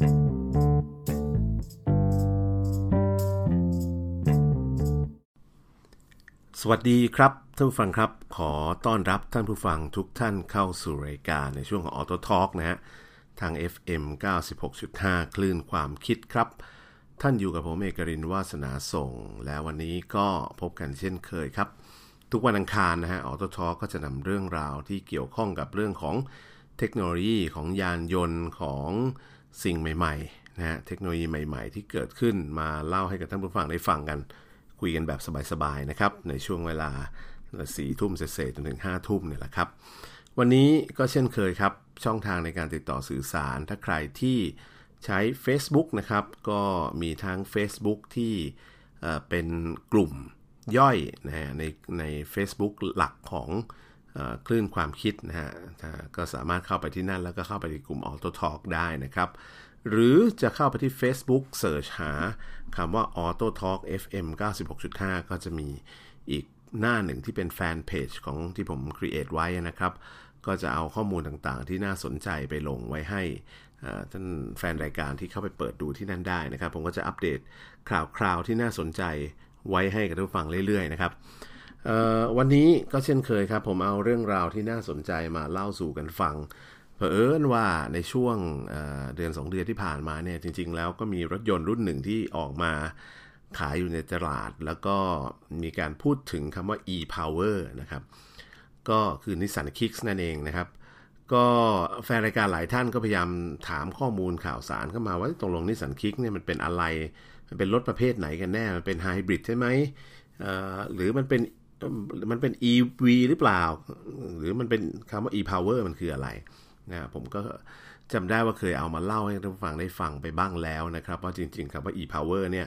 สวัสดีครับท่านผู้ฟังครับ ขอต้อนรับท่านผู้ฟังทุกท่านเข้าสู่รายการในช่วงของ Auto Talk นะฮะทาง FM 96.5 คลื่นความคิดครับ ท่านอยู่กับผมเอกรินวาสนาส่ง แล้ววันนี้ก็พบกันเช่นเคยครับ ทุกวันอังคารนะฮะ Auto Talk ก็จะนำเรื่องราวที่เกี่ยวข้องกับเรื่องของเทคโนโลยีของยานยนต์ของ สิ่งใหม่ๆนะฮะเทคโนโลยีใหม่ๆ ที่เกิดขึ้นมาเล่าให้กับท่านผู้ฟังได้ฟังกัน คุยกันแบบสบายๆนะครับ ในช่วงเวลาสี่ทุ่มเศษจนถึงห้าทุ่มเนี่ยแหละครับ วันนี้ก็เช่นเคยครับ ช่องทางในการติดต่อสื่อสาร ถ้าใครที่ใช้ Facebook นะครับ ก็มีทั้ง Facebook ที่เป็นกลุ่มย่อยนะในใน Facebook หลักของ คลื่นความคิดนะฮะก็สามารถเข้าไปที่นั่น แล้วก็เข้าไปที่กลุ่ม Auto Talk ได้นะครับ หรือจะเข้าไปที่ Facebook Search หาคำว่า Auto Talk FM 96.5 ก็จะมีอีกหน้าหนึ่งที่เป็นแฟนเพจของที่ผม create ไว้นะครับ ก็จะเอาข้อมูลต่างๆ ที่น่าสนใจไปลงไว้ให้ท่านแฟนรายการที่เข้าไปเปิดดูที่นั่นได้นะครับ ผมก็จะอัปเดตข่าวคราวที่น่าสนใจไว้ให้กับทุกฟังเรื่อยๆนะครับ วันนี้ก็เช่นเคยครับ ผมเอาเรื่องราวที่น่าสนใจมาเล่าสู่กันฟัง เผอิญว่าในช่วงเเดือน 2 เดือนที่ผ่านมาเนี่ยจริง ๆ แล้วก็มีรถยนต์รุ่นหนึ่งที่ออกมาขายอยู่ในตลาด แล้วก็มีการพูดถึงคำว่า e-power นะครับก็คือนิสสันคิกส์นั่นเองนะครับ ก็แฟนรายการหลายท่านก็พยายามถามข้อมูลข่าวสารเข้ามาว่าตรงลงนิสสันคิกเนี่ยมันเป็นอะไร มันเป็นรถประเภทไหนกันแน่ มันเป็นไฮบริดใช่ไหมหรือมันเป็น มันเป็น EV หรือเปล่า หรือมันเป็นคำว่า e-power มันคืออะไรนะผมก็จำได้ว่าเคยเอามาเล่าให้ท่านฟังได้ฟังไปบ้างแล้วนะครับ ว่าจริงๆคำว่า e-power เนี่ย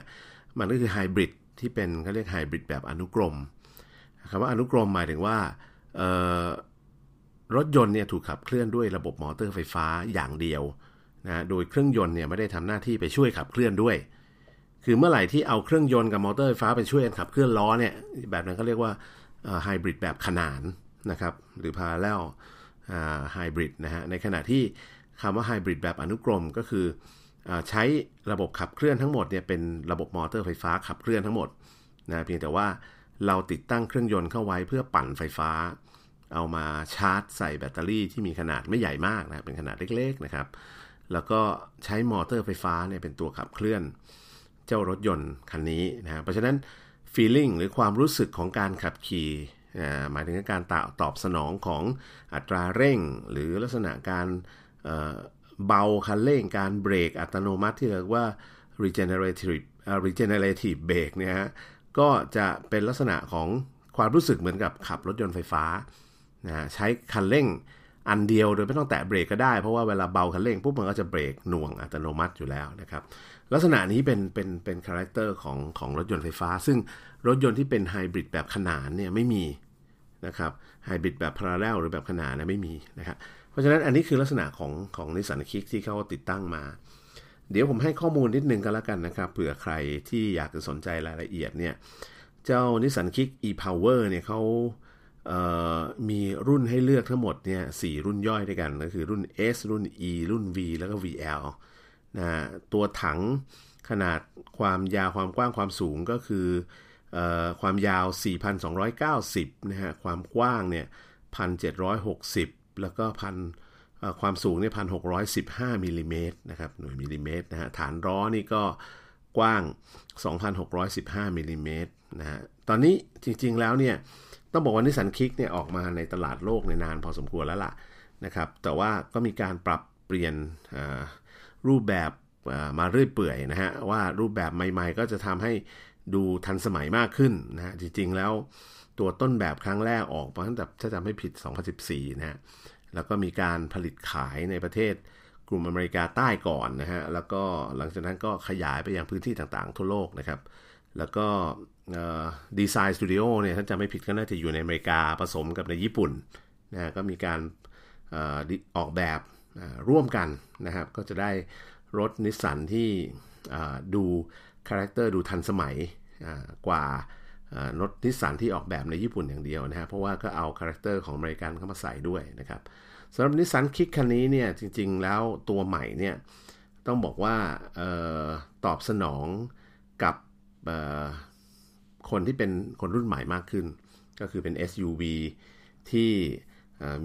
มันก็คือไฮบริดที่เป็นเขาเรียกไฮบริดแบบอนุกรมคำว่าอนุกรมหมายถึงว่ารถยนต์เนี่ยถูกขับเคลื่อนด้วยระบบมอเตอร์ไฟฟ้าอย่างเดียวนะโดยเครื่องยนต์เนี่ยไม่ได้ทำหน้าที่ไปช่วยขับเคลื่อนด้วย คือเมื่อไหร่ที่เอาเครื่องยนต์กับมอเตอร์ไฟฟ้าไปช่วยกันขับเคลื่อนล้อเนี่ยแบบนั้นเขาเรียกว่าไฮบริดแบบขนานนะครับหรือ parallel hybrid นะฮะในขณะที่คำว่าไฮบริดแบบอนุกรมก็คือใช้ระบบขับเคลื่อนทั้งหมดเนี่ยเป็นระบบมอเตอร์ไฟฟ้าขับเคลื่อนทั้งหมดนะเพียงแต่ว่าเราติดตั้งเครื่องยนต์เข้าไว้เพื่อปั่นไฟฟ้า เอามาชาร์จใส่แบตเตอรี่ที่มีขนาดไม่ใหญ่มากนะเป็นขนาดเล็กๆนะครับแล้วก็ใช้มอเตอร์ไฟฟ้าเนี่ยเป็นตัวขับเคลื่อน เจ้ารถยนต์คันนี้นะเพราะฉะนั้น feeling หรือความรู้สึกของการขับขี่หมายถึงการตอบสนองของอัตราเร่ง หรือลักษณะการเบาคันเร่งการเบรกอัตโนมัติที่เรียกว่า regenerative regenerative brake เนี่ยฮะก็จะเป็นลักษณะของความรู้สึกเหมือนกับขับรถยนต์ไฟฟ้านะใช้คันเร่งอันเดียวโดยไม่ต้องแตะเบรกก็ได้ เพราะว่าเวลาเบาคันเร่งปุ๊บมันก็จะเบรกหน่วงอัตโนมัติอยู่แล้วนะครับ ลักษณะนี้เป็นเป็นเป็น character ของของรถยนต์ไฟฟ้า ซึ่งรถยนต์ที่เป็นไฮบริดแบบขนานเนี่ยไม่มีนะครับไฮบริดแบบ parallel หรือแบบขนานนะไม่มีนะครับเพราะฉะนั้นอันนี้คือลักษณะของของนิสสัน Kicks ที่เขาติดตั้งมา เดี๋ยวผมให้ข้อมูลนิดนึงก็แล้วกันนะครับเผื่อใครที่อยากจะสนใจรายละเอียดเนี่ยเจ้านิสสันคิก e-power เนี่ยเขาเมีรุ่นให้เลือกทั้งหมดเนี่ยสรุ่นย่อยด้วยกัน ก็คือรุ่น S รุ่น E รุ่น V แล้วก็ VL นะตัวถังขนาดความยาวความกว้างความสูงก็คืออความยาว 4,290 นะฮะ ความกว้างเนี่ย 1,760 แล้วก็พันความสูงเนี่ยพันหกร้อยสิบห้ามิลิเมตรนะครับ หน่วยมิลิเมตรนะฮะ ฐานล้อนี่ก็กว้าง 2,615มิลิเมตรนะฮะ ตอนนี้จริงๆแล้วเนี่ย ต้องบอกว่านิสสัน Kicks เนี่ยออกมาในตลาดโลกมานานพอสมควรแล้วล่ะนะครับ แต่ว่าก็มีการปรับเปลี่ยน รูปแบบมาเรื่อยเปื่อยนะฮะว่ารูปแบบใหม่ๆ ก็จะทำให้ดูทันสมัยมากขึ้นนะฮะจริงๆแล้วตัวต้นแบบครั้งแรกออกมาตั้งแต่ถ้าจำไม่ผิด 2014 นะฮะแล้วก็มีการผลิตขายในประเทศกลุ่มอเมริกาใต้ก่อนนะฮะแล้วก็หลังจากนั้นก็ขยายไปยังพื้นที่ต่างๆ ทั่วโลกนะครับ แล้วก็ design studio เนี่ยถ้าจำไม่ผิดก็น่าจะอยู่ในอเมริกาผสมกับในญี่ปุ่นนะฮะก็มีการออกแบบ ร่วมกันนะครับ ก็จะได้รถนิสสันที่ดู character ดูทันสมัยกว่ารถนิสสันที่ออกแบบในญี่ปุ่นอย่างเดียวนะฮะเพราะว่าก็เอา character ของอเมริกันเข้ามาใส่ด้วยนะครับสำหรับนิสสัน Kicks คันนี้เนี่ยจริงๆแล้วตัวใหม่เนี่ยต้องบอกว่าออตอบสนองกับคนที่เป็นคนรุ่นใหม่มากขึ้น ก็คือเป็น SUV ที่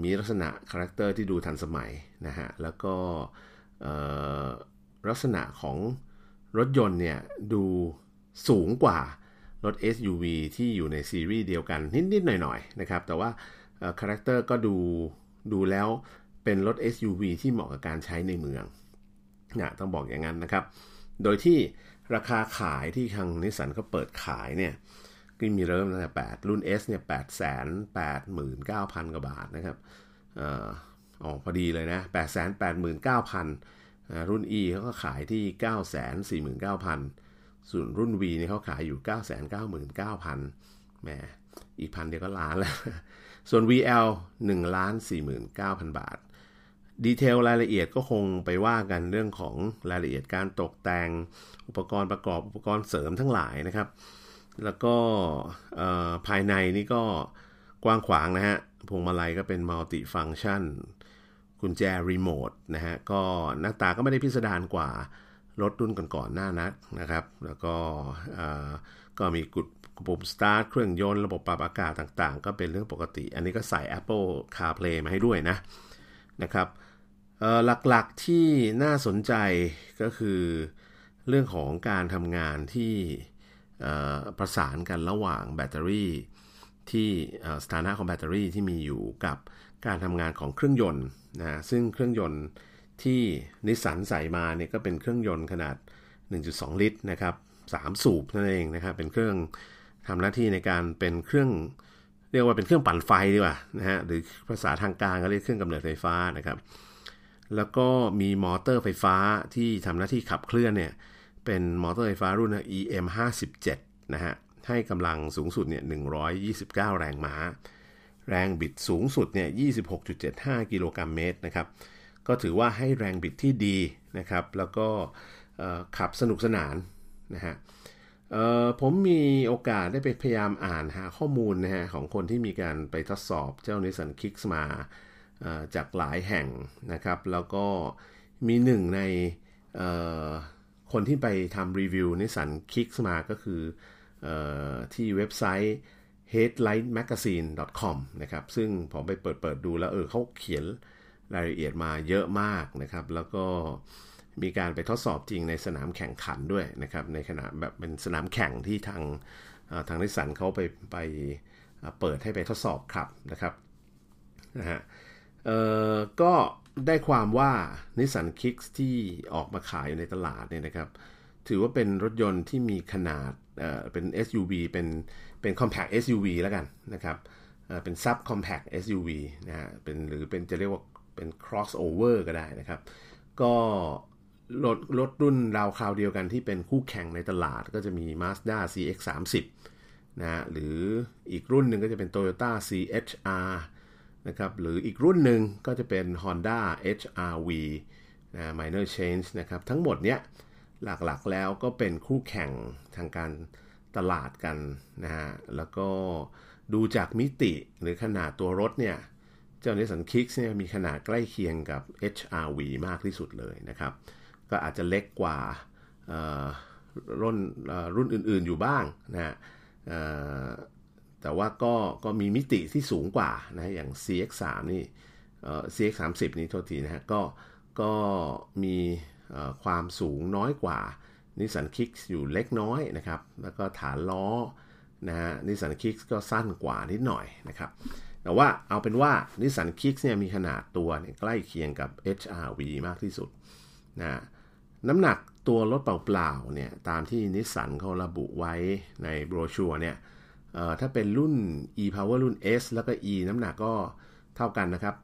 มีลักษณะ character ที่ดูทันสมัยนะฮะแล้วก็ลักษณะของรถยนต์เนี่ยดูสูงกว่ารถ SUV ที่อยู่ในซีรีส์เดียวกันนิด ๆ หน่อย ๆ นะครับ แต่ว่าคาแรคเตอร์ก็ดูดูแล้วเป็นรถ SUV ที่เหมาะกับการใช้ในเมืองนะต้องบอกอย่างนั้นนะครับ โดยที่ราคาขายที่ทางนิสสันเขาเปิดขายเนี่ย ก็มีเริ่มตั้งแต่8รุ่น S เนี่ย8 8 9 0 0 0 กว่าบาทนะครับออพอดีเลยนะ 8 8 9 0 0 0 รุ่น E เขาก็ขายที่ 9 4 9 0 0 0 ส่วนรุ่น V นี่ยเขาขายอยู่ 9 9 9 9 0 0แหมอีกพันเดียวก็ล้านแล้ว ส่วน VL 1ล้าน49,000 บาท ดีเทลรายละเอียดก็คงไปว่ากันเรื่องของรายละเอียดการตกแต่ง อุปกรณ์ประกอบอุปกรณ์เสริมทั้งหลายนะครับ แล้วก็ภายในนี่ก็กว้างขวางนะฮะ พวงมาลัยก็เป็นมัลติฟังก์ชันกุญแจรีโมทนะฮะ ก็หน้าตาก็ไม่ได้พิสดารกว่ารถรุ่นก่อนๆหน้านักนะครับ แล้วก็ก็มีกุดปุ่มสตาร์ทเครื่องยนต์ระบบปรับอากาศต่างๆ ก็เป็นเรื่องปกติ อันนี้ก็ใส่ Apple CarPlay มาให้ด้วยนะนะครับหลักๆที่น่าสนใจก็คือเรื่องของการทำงานที่ ประสานกันระหว่างแบตเตอรี่ที่สถานะของแบตเตอรี่ที่มีอยู่กับการทำงานของเครื่องยนต์นะซึ่งเครื่องยนต์ที่นิสสันใส่มาเนี่ยก็เป็นเครื่องยนต์ขนาด 1.2 ลิตรนะครับ3สูบนั่นเองนะครับเป็นเครื่องทำหน้าที่ในการเป็นเครื่องเรียกว่าเป็นเครื่องปั่นไฟดีกว่านะฮะหรือภาษาทางการก็เรียกเครื่องกำเนิดไฟฟ้านะครับ แล้วก็มีมอเตอร์ไฟฟ้าที่ทำหน้าที่ขับเคลื่อนเนี่ย เป็นมอเตอร์ไฟฟ้ารุ่น EM 57นะฮะ ให้กำลังสูงสุดเนี่ย129 แรงม้า แรงบิดสูงสุดเนี่ย26.75 กิโลกรัมเมตรนะครับ ก็ถือว่าให้แรงบิดที่ดีนะครับ แล้วก็ขับสนุกสนานนะฮะผมมีโอกาสได้ไปพยายามอ่านหาข้อมูลนะฮะของคนที่มีการไปทดสอบเจ้า Nissan Kicks มาจากหลายแห่งนะครับ แล้วก็มีหนึ่งใน คนที่ไปทำรีวิวนิสสันคิกมาก็คือออที่เว็บไซต์ headlightmagazine.com นะครับ ซึ่งผมไปเปิดเปิดดูแล้วเออเขาเขียนรายละเอียดมาเยอะมากนะครับ แล้วก็มีการไปทดสอบจริงในสนามแข่งขันด้วยนะครับ ในขณะแบบเป็นสนามแข่งที่ทางทางนิสสันเขาไปไปเปิดให้ไปทดสอบครับนะครับนะฮะก็ ได้ความว่านิสสันคิกที่ออกมาขายอยู่ในตลาดเนี่ยนะครับ ถือว่าเป็นรถยนต์ที่มีขนาดเเป็น SUV เป็นเป็น compact SUV แล้วกันนะครับเป็น sub compact SUV นะฮะเป็นหรือเป็นจะเรียกว่าเป็น crossover ก็ได้นะครับ ก็รถรถรุ่นราวคราวเดียวกันที่เป็นคู่แข่งในตลาดก็จะมี Mazda CX-30 นะฮะหรืออีกรุ่นหนึ่งก็จะเป็น Toyota CHR นะครับหรืออีกรุ่นหนึ่งก็จะเป็น Honda HRV นะ minor change นะครับทั้งหมดเนี้ยหลักๆแล้วก็เป็นคู่แข่งทางการตลาดกันนะฮะแล้วก็ดูจากมิติหรือขนาดตัวรถเนี่ย เจ้า Nissan Kicks เนี่ยมีขนาดใกล้เคียงกับ HRV มากที่สุดเลยนะครับ ก็อาจจะเล็กกว่ารุ่นรุ่นอื่นๆอยู่บ้างนะฮะ แต่ว่าก็ก็มีมิติที่สูงกว่านะอย่าง CX3 นี่ CX30 นี่โทษทีนะฮะก็ก็มีความสูงน้อยกว่านิสันคิกอยู่เล็กน้อยนะครับ แล้วก็ฐานล้อนะฮะนิสันคิกก็สั้นกว่านิดหน่อยนะครับ แต่ว่าเอาเป็นว่านิสันคิกเนี่ยมีขนาดตัวใกล้เคียงกับ HRV มากที่สุดนะน้ำหนักตัวรถเปล่าๆเนี่ยตามที่นิสสันเขาระบุไว้ในโบรชัวร์เนี่ย ถ้าเป็นรุ่น e-power รุ่น S แล้วก็ e น้ำหนักก็เท่ากันนะครับ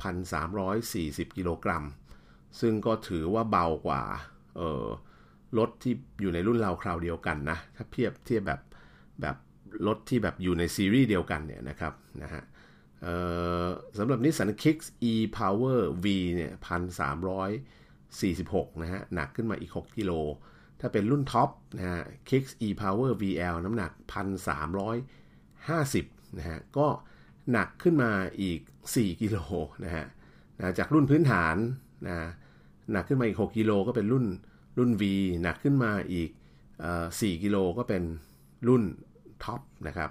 1,340 กิโลกรัม ซึ่งก็ถือว่าเบากว่า เออรถที่อยู่ในรุ่นเราคราวเดียวกันนะ ถ้าเทียบเทียบแบบแบบรถที่แบบอยู่ในซีรีส์เดียวกันเนี่ยนะครับนะฮะสำหรับ Nissan Kicks e-power V เนี่ย1,346 นะฮะ หนักขึ้นมาอีก 6 กิโล ถ้าเป็นรุ่นท็อปนะฮะ Kicks e-power VL น้ำหนัก 1,300 50นะฮะก็หนักขึ้นมาอีก 4 กิโลนะฮะนะจากรุ่นพื้นฐานนะหนักขึ้นมาอีก 6 กิโลก็เป็นรุ่นรุ่น V หนักขึ้นมาอีก4กิโลก็เป็นรุ่นท็อปนะครับ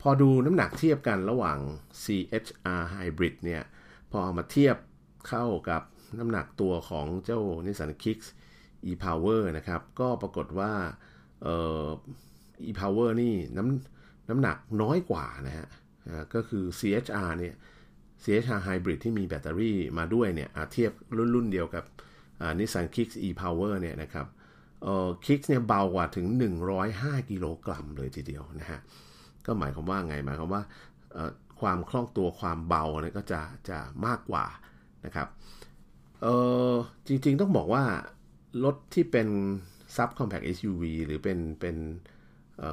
พอดูน้ำหนักเทียบกันระหว่าง CHR Hybrid เนี่ยพอเอามาเทียบเข้ากับน้ำหนักตัวของเจ้า Nissan Kicks e-Power นะครับ ก็ปรากฏว่า e-Power นี่น้ำ น้ำหนักน้อยกว่านะฮะก็คือ CHR เนี่ย CHR Hybrid ที่มีแบตเตอรี่มาด้วยเนี่ยเทียบรุ่นรุ่นเดียวกับ Nissan Kicks e-Power เนี่ยนะครับเอ่อ Kicks เนี่ยเบากว่าถึง 105 กิโลกรัมเลยทีเดียวนะฮะ ก็หมายความว่าไง หมายความว่าความคล่องตัวความเบาเนี่ยก็จะจะมากกว่านะครับเออจริงๆต้องบอกว่า รถที่เป็น sub compact SUV หรือเป็นเป็น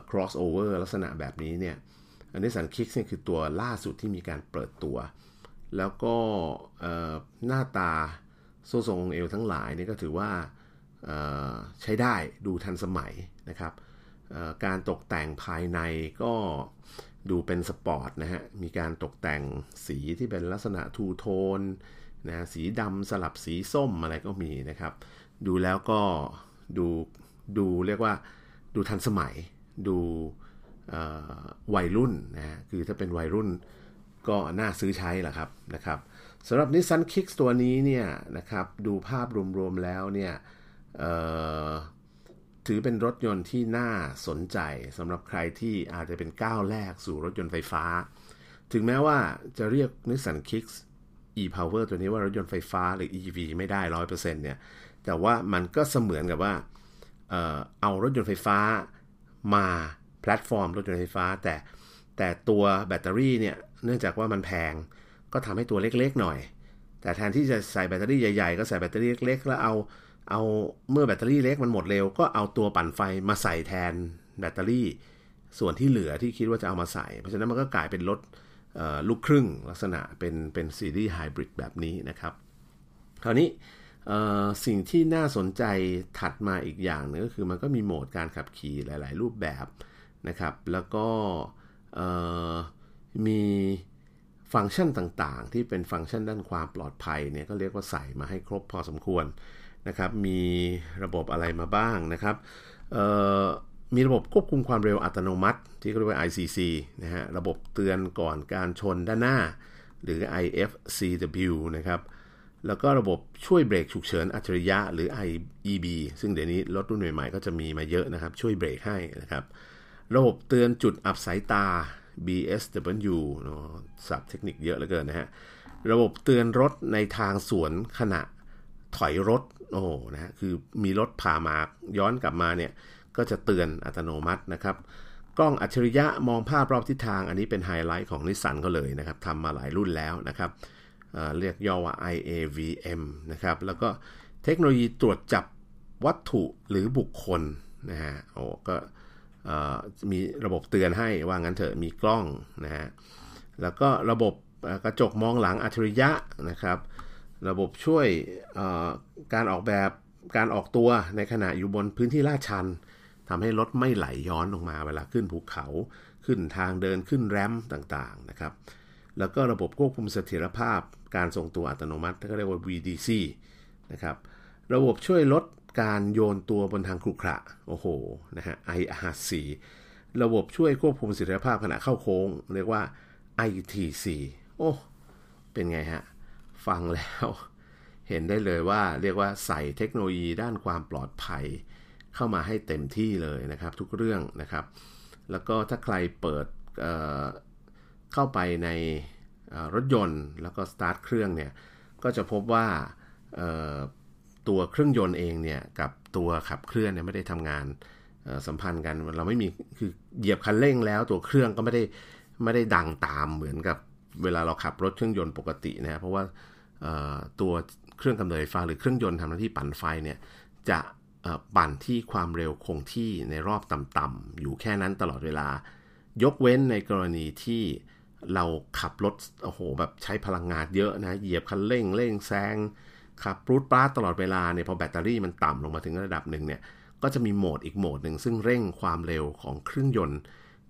crossover ลักษณะแบบนี้เนี่ยอันนี้สันคิกเนี่ยคือตัวล่าสุดที่มีการเปิดตัว แล้วก็หน้าตาโซ่ทรงเอวทั้งหลายนี่ก็ถือว่าใช้ได้ดูทันสมัยนะครับการตกแต่งภายในก็ดูเป็นสปอร์ตนะฮะ มีการตกแต่งสีที่เป็นลักษณะทูโทนนะสีดำสลับสีส้มอะไรก็มีนะครับ ดูแล้วก็ดูดูเรียกว่าดูทันสมัย ดูวัยรุ่นนะคือถ้าเป็นวัยรุ่นก็น่าซื้อใช้แหละครับนะครับสำหรับ Nissan Kicks ตัวนี้เนี่ยนะครับดูภาพรวมๆแล้วเนี่ยถือเป็นรถยนต์ที่น่าสนใจสำหรับใครที่อาจจะเป็นก้าวแรกสู่รถยนต์ไฟฟ้า ถึงแม้ว่าจะเรียก Nissan Kicks e-Power ตัวนี้ว่ารถยนต์ไฟฟ้าหรือ EV ไม่ได้ร้อยเปอร์เซ็นต์เนี่ยแต่ว่ามันก็เสมือนกับว่าเอารถยนต์ไฟฟ้า มาแพลตฟอร์มรถยนต์ไฟฟ้า แต่แต่ตัวแบตเตอรี่เนี่ยเนื่องจากว่ามันแพงก็ทำให้ตัวเล็กๆหน่อย แต่แทนที่จะใส่แบตเตอรี่ใหญ่ๆ ก็ใส่แบตเตอรี่เล็กๆแล้วเอาเอาเมื่อแบตเตอรี่เล็กมันหมดเร็ว ก็เอาตัวปั่นไฟมาใส่แทนแบตเตอรี่ ส่วนที่เหลือที่คิดว่าจะเอามาใส่ เพราะฉะนั้นมันก็กลายเป็นรถลูกครึ่งลักษณะเป็นเป็น series hybrid แบบนี้นะครับ คราวนี้ สิ่งที่น่าสนใจถัดมาอีกอย่างนึงก็คือมันก็มีโหมดการขับขี่หลาย ๆ รูปแบบนะครับ แล้วก็มีฟังก์ชันต่างๆ ที่เป็นฟังก์ชันด้านความปลอดภัยเนี่ยก็เรียกว่าใส่มาให้ครบพอสมควรนะครับ มีระบบอะไรมาบ้างนะครับมีระบบควบคุมความเร็วอัตโนมัติ ที่เรียกว่า ICC นะฮะ ระบบเตือนก่อนการชนด้านหน้า หรือ IFCW นะครับ แล้วก็ระบบช่วยเบรกฉุกเฉินอัจฉริยะหรือ IEB ซึ่งเดี๋ยวนี้รถรุ่นใหม่ๆก็จะมีมาเยอะนะครับ ช่วยเบรกให้นะครับ ระบบเตือนจุดอับสายตา BSW เนาะศัพท์เทคนิคเยอะเหลือเกินนะฮะ ระบบเตือนรถในทางสวนขณะถอยรถ โอ้นะฮะคือมีรถผ่ามาย้อนกลับมาเนี่ย ก็จะเตือนอัตโนมัตินะครับกล้องอัจฉริยะมองภาพรอบทิศทางอันนี้เป็นไฮไลท์ของนิสสันก็เลยนะครับทำมาหลายรุ่นแล้วนะครับ เรียกย่อว่า IAVM นะครับ แล้วก็เทคโนโลยีตรวจจับวัตถุหรือบุคคลนะฮะโอ้ก็มีระบบเตือนให้ว่างั้นเถอะมีกล้องนะฮะแล้วก็ระบบกระจกมองหลังอัจฉริยะนะครับ ระบบช่วยการออกแบบการออกตัวในขณะอยู่บนพื้นที่ลาดชันทำให้รถไม่ไหลย้อนลงมาเวลาขึ้นภูเขาขึ้นทางเดินขึ้นแรมต่างๆนะครับ แล้วก็ระบบควบคุมเสถียรภาพ การทรงตัวอัตโนมัติที่เรียกว่า VDC นะครับ ระบบช่วยลดการโยนตัวบนทางครุขระ โอ้โห นะฮะ IRC ระบบช่วยควบคุมสถียรภาพขณะเข้าโค้ง เรียกว่า ITC โอ้ เป็นไงฮะ ฟังแล้ว เห็นได้เลยว่าเรียกว่าใส่เทคโนโลยีด้านความปลอดภัย เข้ามาให้เต็มที่เลยนะครับ ทุกเรื่องนะครับ แล้วก็ถ้าใครเปิดเเข้าไปใน รถยนต์แล้วก็สตาร์ทเครื่องเนี่ยก็จะพบว่าตัวเครื่องยนต์เองเนี่ยกับตัวขับเคลื่อนเนี่ยไม่ได้ทำงานสัมพันธ์กันเราไม่มีคือเหยียบคันเร่งแล้วตัวเครื่องก็ไม่ได้ไม่ได้ดังตามเหมือนกับเวลาเราขับรถเครื่องยนต์ปกตินะเพราะว่าตัวเครื่องกำเนิดไฟฟ้าหรือเครื่องยนต์ทำหน้าที่ปั่นไฟเนี่ยจะปั่นที่ความเร็วคงที่ในรอบต่ำๆอยู่แค่นั้นตลอดเวลา ยกเว้นในกรณีที่ เราขับรถโอ้โหแบบใช้พลังงานเยอะนะ เหยียบคันเร่งเร่งแซงขับปรูดปราดตลอดเวลาเนี่ยพอแบตเตอรี่มันต่ำลงมาถึงระดับหนึ่งเนี่ยก็จะมีโหมดอีกโหมดหนึ่งซึ่งเร่งความเร็วของเครื่องยนต์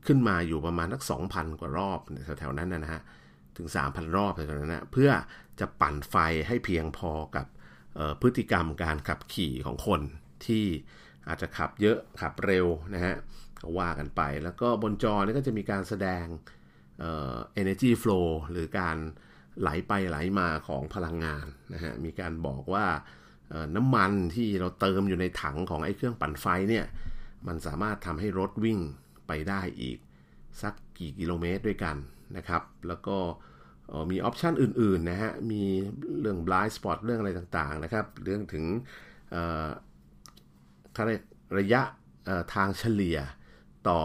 ขึ้นมาอยู่ประมาณสัก 2,000 กว่ารอบแถวๆนั้นนะฮะถึง 3,000 รอบแถวๆนั้นนะเพื่อจะปั่นไฟให้เพียงพอกับพฤติกรรมการขับขี่ของคนที่อาจจะขับเยอะขับเร็วนะฮะก็ว่ากันไป แล้วก็บนจอนี่ก็จะมีการแสดง energy flow หรือการไหลไปไหลมาของพลังงานนะฮะมีการบอกว่าน้ำมันที่เราเติมอยู่ในถังของไอ้เครื่องปั่นไฟเนี่ยมันสามารถทำให้รถวิ่งไปได้อีกสักกี่กิโลเมตรด้วยกันนะครับ แล้วก็มีออปชันอื่น ๆ นะฮะ มีเรื่อง blind spot เรื่องอะไรต่าง ๆ นะครับ เรื่องถึงระยะทางเฉลี่ยต่อ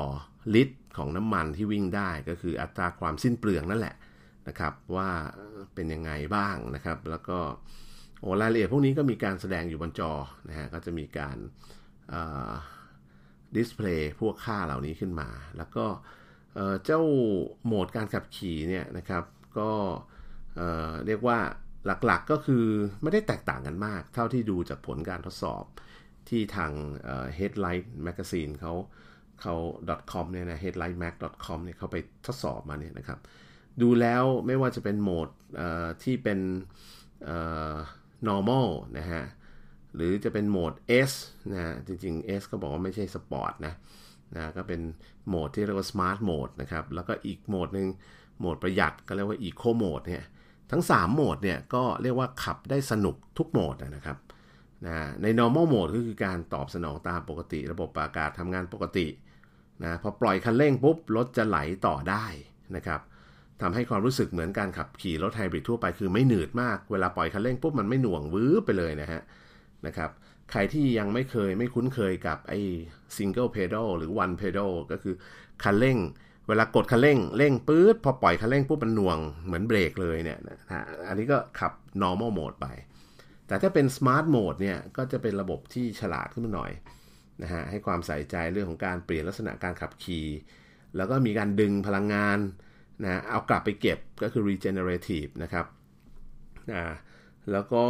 ลิตรของน้ำมันที่วิ่งได้ก็คืออัตราความสิ้นเปลืองนั่นแหละนะครับว่าเป็นยังไงบ้างนะครับ แล้วก็โอ้รายละเอียดพวกนี้ก็มีการแสดงอยู่บนจอนะฮะก็จะมีการดิสเพลย์พวกค่าเหล่านี้ขึ้นมา แล้วก็เจ้าโหมดการขับขี่เนี่ยนะครับก็เรียกว่าหลักๆก็คือไม่ได้แตกต่างกันมาก เท่าที่ดูจากผลการทดสอบที่ทาง Headlight Magazine เขาเขา .com เนี่ยนะ headlightmag.com เนี่ยเขาไปทดสอบมาเนี่ยนะครับ ดูแล้วไม่ว่าจะเป็นโหมดที่เป็น normal นะฮะ หรือจะเป็นโหมด S นะจริงๆ S ก็บอกว่าไม่ใช่สปอร์ตนะนะก็เป็นโหมดที่เรียกว่า smart mode นะครับ แล้วก็อีกโหมดหนึ่งโหมดประหยัดก็เรียกว่า eco mode เนี่ยทั้ง 3 โหมดเนี่ยก็เรียกว่าขับได้สนุกทุกโหมดนะครับนะใน normal mode ก็คือการตอบสนองตามปกติ ระบบอากาศทำงานปกติ นะพอปล่อยคันเร่งปุ๊บรถจะไหลต่อได้นะครับทำให้ความรู้สึกเหมือนการขับขี่รถไฮบริดทั่วไปคือไม่หนืดมาก เวลาปล่อยคันเร่งปุ๊บมันไม่หน่วงวื้อไปเลยนะฮะนะครับใครที่ยังไม่เคยไม่คุ้นเคยกับไอ้ single pedal หรือ one pedal ก็คือคันเร่ง เวลากดคันเร่งเร่งปื๊ดพอปล่อยคันเร่งปุ๊บมันหน่วงเหมือนเบรกเลยเนี่ยนะอันนี้ก็ขับ normal mode ไป แต่ถ้าเป็น smart mode เนี่ยก็จะเป็นระบบที่ฉลาดขึ้นมาหน่อย นะฮะให้ความใส่ใจเรื่องของการเปลี่ยนลักษณะการขับขี่ แล้วก็มีการดึงพลังงานนะเอากลับไปเก็บก็คือ regenerative นะครับนะแล้วก็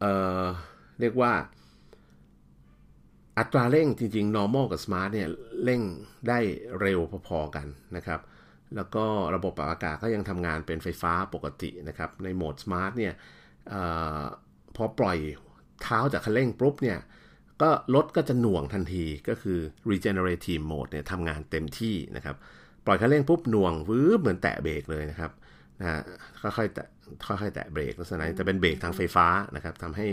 เเรียกว่าอัตราเร่งจริง ๆ normal กับ smart เนี่ยเร่งได้เร็วพอๆกันนะครับ แล้วก็ระบบปรับอากาศก็ยังทำงานเป็นไฟฟ้าปกตินะครับ ในโหมด smart เนี่ยอพอปล่อยเท้าจากคันเร่งปุ๊บเนี่ย ก็รถก็จะหน่วงทันทีก็คือ regenerative mode เนี่ยทำงานเต็มที่นะครับ ปล่อยคันเร่งปุ๊บหน่วงวืบเหมือนแตะเบรกเลยนะครับนะค่อยๆแตะค่อยๆแตะเบรกลักษณะนี้จะเป็นเบรกทางไฟฟ้านะครับทำให้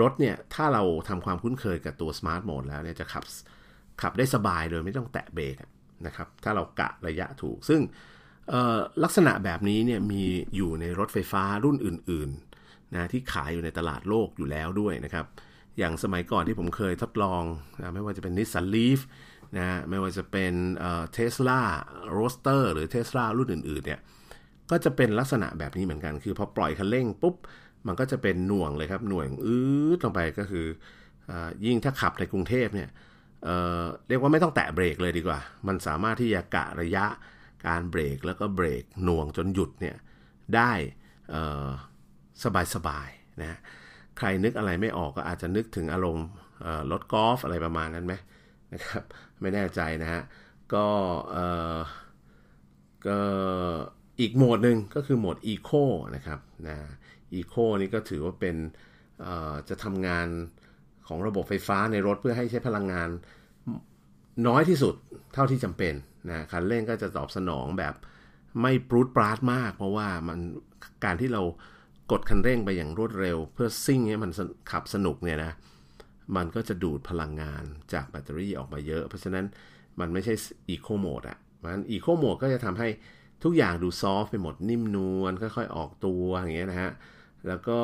รถเนี่ยถ้าเราทำความคุ้นเคยกับตัว smart mode แล้วเนี่ยจะขับขับได้สบายโดยไม่ต้องแตะเบรกนะครับ ถ้าเรากะระยะถูก ซึ่งลักษณะแบบนี้เนี่ยมีอยู่ในรถไฟฟ้ารุ่นอื่นๆนะที่ขายอยู่ในตลาดโลกอยู่แล้วด้วยนะครับ อย่างสมัยก่อนที่ผมเคยทดลองนะไม่ว่าจะเป็น Nissan Leaf นะไม่ว่าจะเป็นเทสลา Roadster หรือเทสลารุ่นอื่นๆเนี่ยก็จะเป็นลักษณะแบบนี้เหมือนกัน คือพอปล่อยคันเร่งปุ๊บ มันก็จะเป็นหน่วงเลยครับหน่วงอืดลงไปก็คืออยิ่งถ้าขับในกรุงเทพเนี่ยเเรียกว่าไม่ต้องแตะเบรกเลยดีกว่า มันสามารถที่จะกะระยะการเบรกแล้วก็เบรกหน่วงจนหยุดเนี่ยได้สบายๆนะ ใครนึกอะไรไม่ออกก็อาจจะนึกถึงอารมณ์รถกอล์ฟอะไรประมาณนั้นไหมนะครับไม่แน่ใจนะฮะก็ก็อีกโหมดหนึ่งก็คือโหมดอีโคนะครับนะอีโคนี่ก็ถือว่าเป็นจะทำงานของระบบไฟฟ้าในรถเพื่อให้ใช้พลังงานน้อยที่สุดเท่าที่จำเป็นนะคันเร่งก็จะตอบสนองแบบไม่ปรุดปราดมาก เพราะว่ามันการที่เรา กดคันเร่งไปอย่างรวดเร็ว เพื่อซิ่งให้มันขับสนุกเนี่ยนะมันก็จะดูดพลังงานจากแบตเตอรี่ออกมาเยอะ เพราะฉะนั้นมันไม่ใช่อีโคโหมดอะมันอีโคโหมดก็จะทำให้ทุกอย่างดูซอฟไปหมดนิ่มนวลค่อยๆออกตัวอย่างเงี้ยนะฮะแล้วก็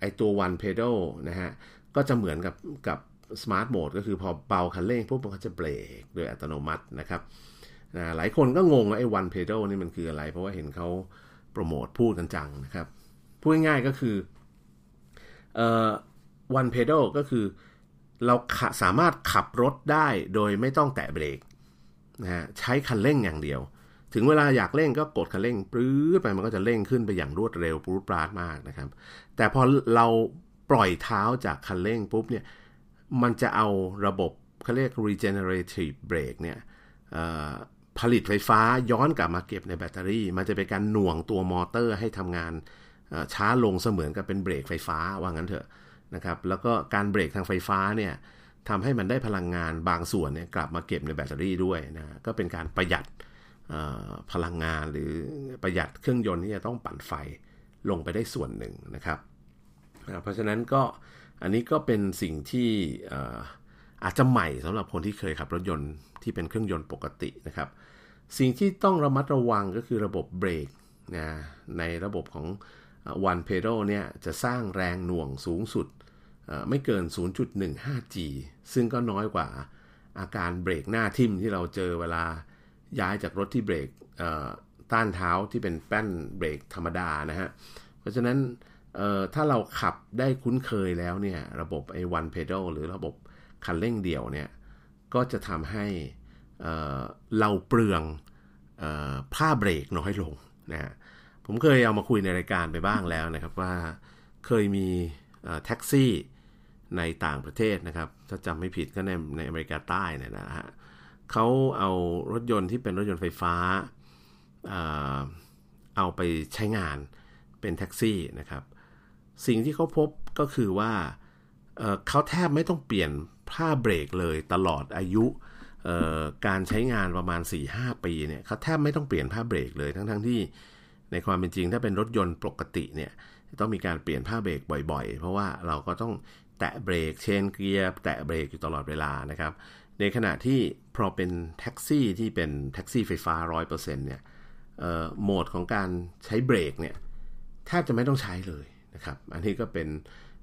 ไอตัว one pedal นะฮะก็จะเหมือนกับกับ smart mode ก็คือพอเบาคันเร่งปุ๊บมันก็จะเบรกโดยอัตโนมัตินะครับนะหลายคนก็งงว่าไอ้ one pedal นี่มันคืออะไร เพราะว่าเห็นเขา โปรโมทพูดกันจังนะครับ พูดง่ายๆก็คือเอ่อ one pedal ก็คือเราสามารถขับรถได้โดยไม่ต้องแตะเบรกนะฮะใช้คันเร่งอย่างเดียว ถึงเวลาอยากเร่งก็กดคันเร่งปลื้ดไปมันก็จะเร่งขึ้นไปอย่างรวดเร็วปรุดปราดมากนะครับ แต่พอเราปล่อยเท้าจากคันเร่งปุ๊บเนี่ยมันจะเอาระบบเขาเรียก regenerative brake เนี่ย ผลิตไฟฟ้าย้อนกลับมาเก็บในแบตเตอรี่ มันจะเป็นการหน่วงตัวมอเตอร์ให้ทำงานช้าลงเสมือนกับเป็นเบรกไฟฟ้าว่างั้นเถอะนะครับแล้วก็การเบรกทางไฟฟ้าเนี่ยทำให้มันได้พลังงานบางส่วนเนี่ยกลับมาเก็บในแบตเตอรี่ด้วยนะก็เป็นการประหยัดพลังงานหรือประหยัดเครื่องยนต์ที่จะต้องปั่นไฟลงไปได้ส่วนหนึ่งนะครับ เพราะฉะนั้นก็อันนี้ก็เป็นสิ่งที่อาจจะใหม่สำหรับคนที่เคยขับรถยนต์ที่เป็นเครื่องยนต์ปกตินะครับ สิ่งที่ต้องระมัดระวังก็คือระบบเบรกนะในระบบของ One Pedal เนี่ยจะสร้างแรงหน่วงสูงสุดไม่เกิน 0.15G ซึ่งก็น้อยกว่าอาการเบรกหน้าทิ่มที่เราเจอเวลาย้ายจากรถที่เบรกต้านเท้าที่เป็นแป้นเบรกธรรมดานะฮะ เพราะฉะนั้นถ้าเราขับได้คุ้นเคยแล้วเนี่ย ระบบไอ้ one pedal หรือระบบคันเร่งเดี่ยวเนี่ย ก็จะทำให้ เราเปลืองผ้าเบรกน้อยลงนะฮะผมเคยเอามาคุยในรายการไปบ้างแล้วนะครับว่าเคยมีแท็กซี่ในต่างประเทศนะครับ ถ้าจำไม่ผิดก็ในในอเมริกาใต้เนี่ยนะฮะเขาเอารถยนต์ที่เป็นรถยนต์ไฟฟ้า เอาไปใช้งานเป็นแท็กซี่นะครับ สิ่งที่เขาพบก็คือว่าเขาแทบไม่ต้องเปลี่ยนผ้าเบรกเลยตลอดอายุ การใช้งานประมาณ 4-5 ปีเนี่ยเขาแทบไม่ต้องเปลี่ยนผ้าเบรกเลยทั้งๆทที่ ในความเป็นจริงถ้าเป็นรถยนต์ปกติเนี่ยต้องมีการเปลี่ยนผ้าเบรกบ่อยๆ เพราะว่าเราก็ต้องแตะเบรกเชนเกียร์แตะเบรกอยู่ตลอดเวลานะครับ ในขณะที่พอเป็นแท็กซี่ที่เป็นแท็กซี่ไฟฟ้า 100%เนี่ยโหมดของการใช้เบรกเนี่ยแทบจะไม่ต้องใช้เลยนะครับ อันนี้ก็เป็น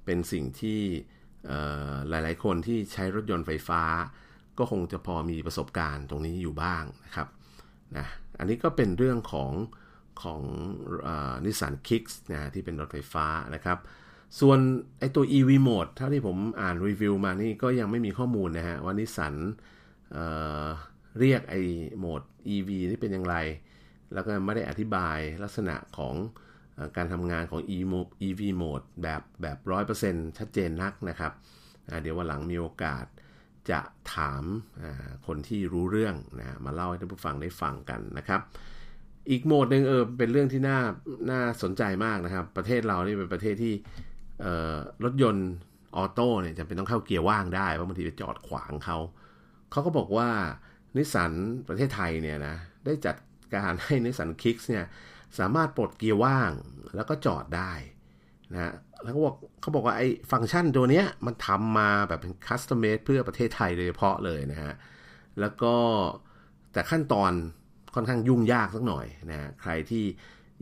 เป็นสิ่งที่หลายๆคนที่ใช้รถยนต์ไฟฟ้า ก็คงจะพอมีประสบการณ์ตรงนี้อยู่บ้างนะครับนะอันนี้ก็เป็นเรื่องของของนิสสันคิกส์นะที่เป็นรถไฟฟ้านะครับ ส่วนไอตัว EV Mode เท่าที่ผมอ่านรีวิวมานี่ก็ยังไม่มีข้อมูลนะฮะว่านิสสันเเรียกไอโหมด EV นี่เป็นอย่างไร แล้วก็ไม่ได้อธิบายลักษณะของการทำงานของ EV Mode แบบแบบ 100%ชัดเจนนักนะครับ เดี๋ยววันหลังมีโอกาส จะถามคนที่รู้เรื่องนะมาเล่าให้ท่านผู้ฟังได้ฟังกันนะครับ อีกโหมดหนึ่งเออเป็นเรื่องที่น่าน่าสนใจมากนะครับ ประเทศเรานี่เป็นประเทศที่รถยนต์ออโต้เนี่ยจะเป็นต้องเข้าเกียร์ว่างได้เพราะบางทีไปจอดขวางเขาเขาก็บอกว่านิสสันประเทศไทยเนี่ยนะได้จัดการให้นิสสันคิกส์เนี่ยสามารถปลดเกียร์ว่างแล้วก็จอดได้ นะแล้วเขาบอกเขาบอกว่าไอ้ฟังก์ชันตัวเนี้ยมันทำมาแบบเป็น custom made เพื่อประเทศไทยโดยเฉพาะเลยนะฮะ แล้วก็แต่ขั้นตอนค่อนข้างยุ่งยากสักหน่อยนะใครที่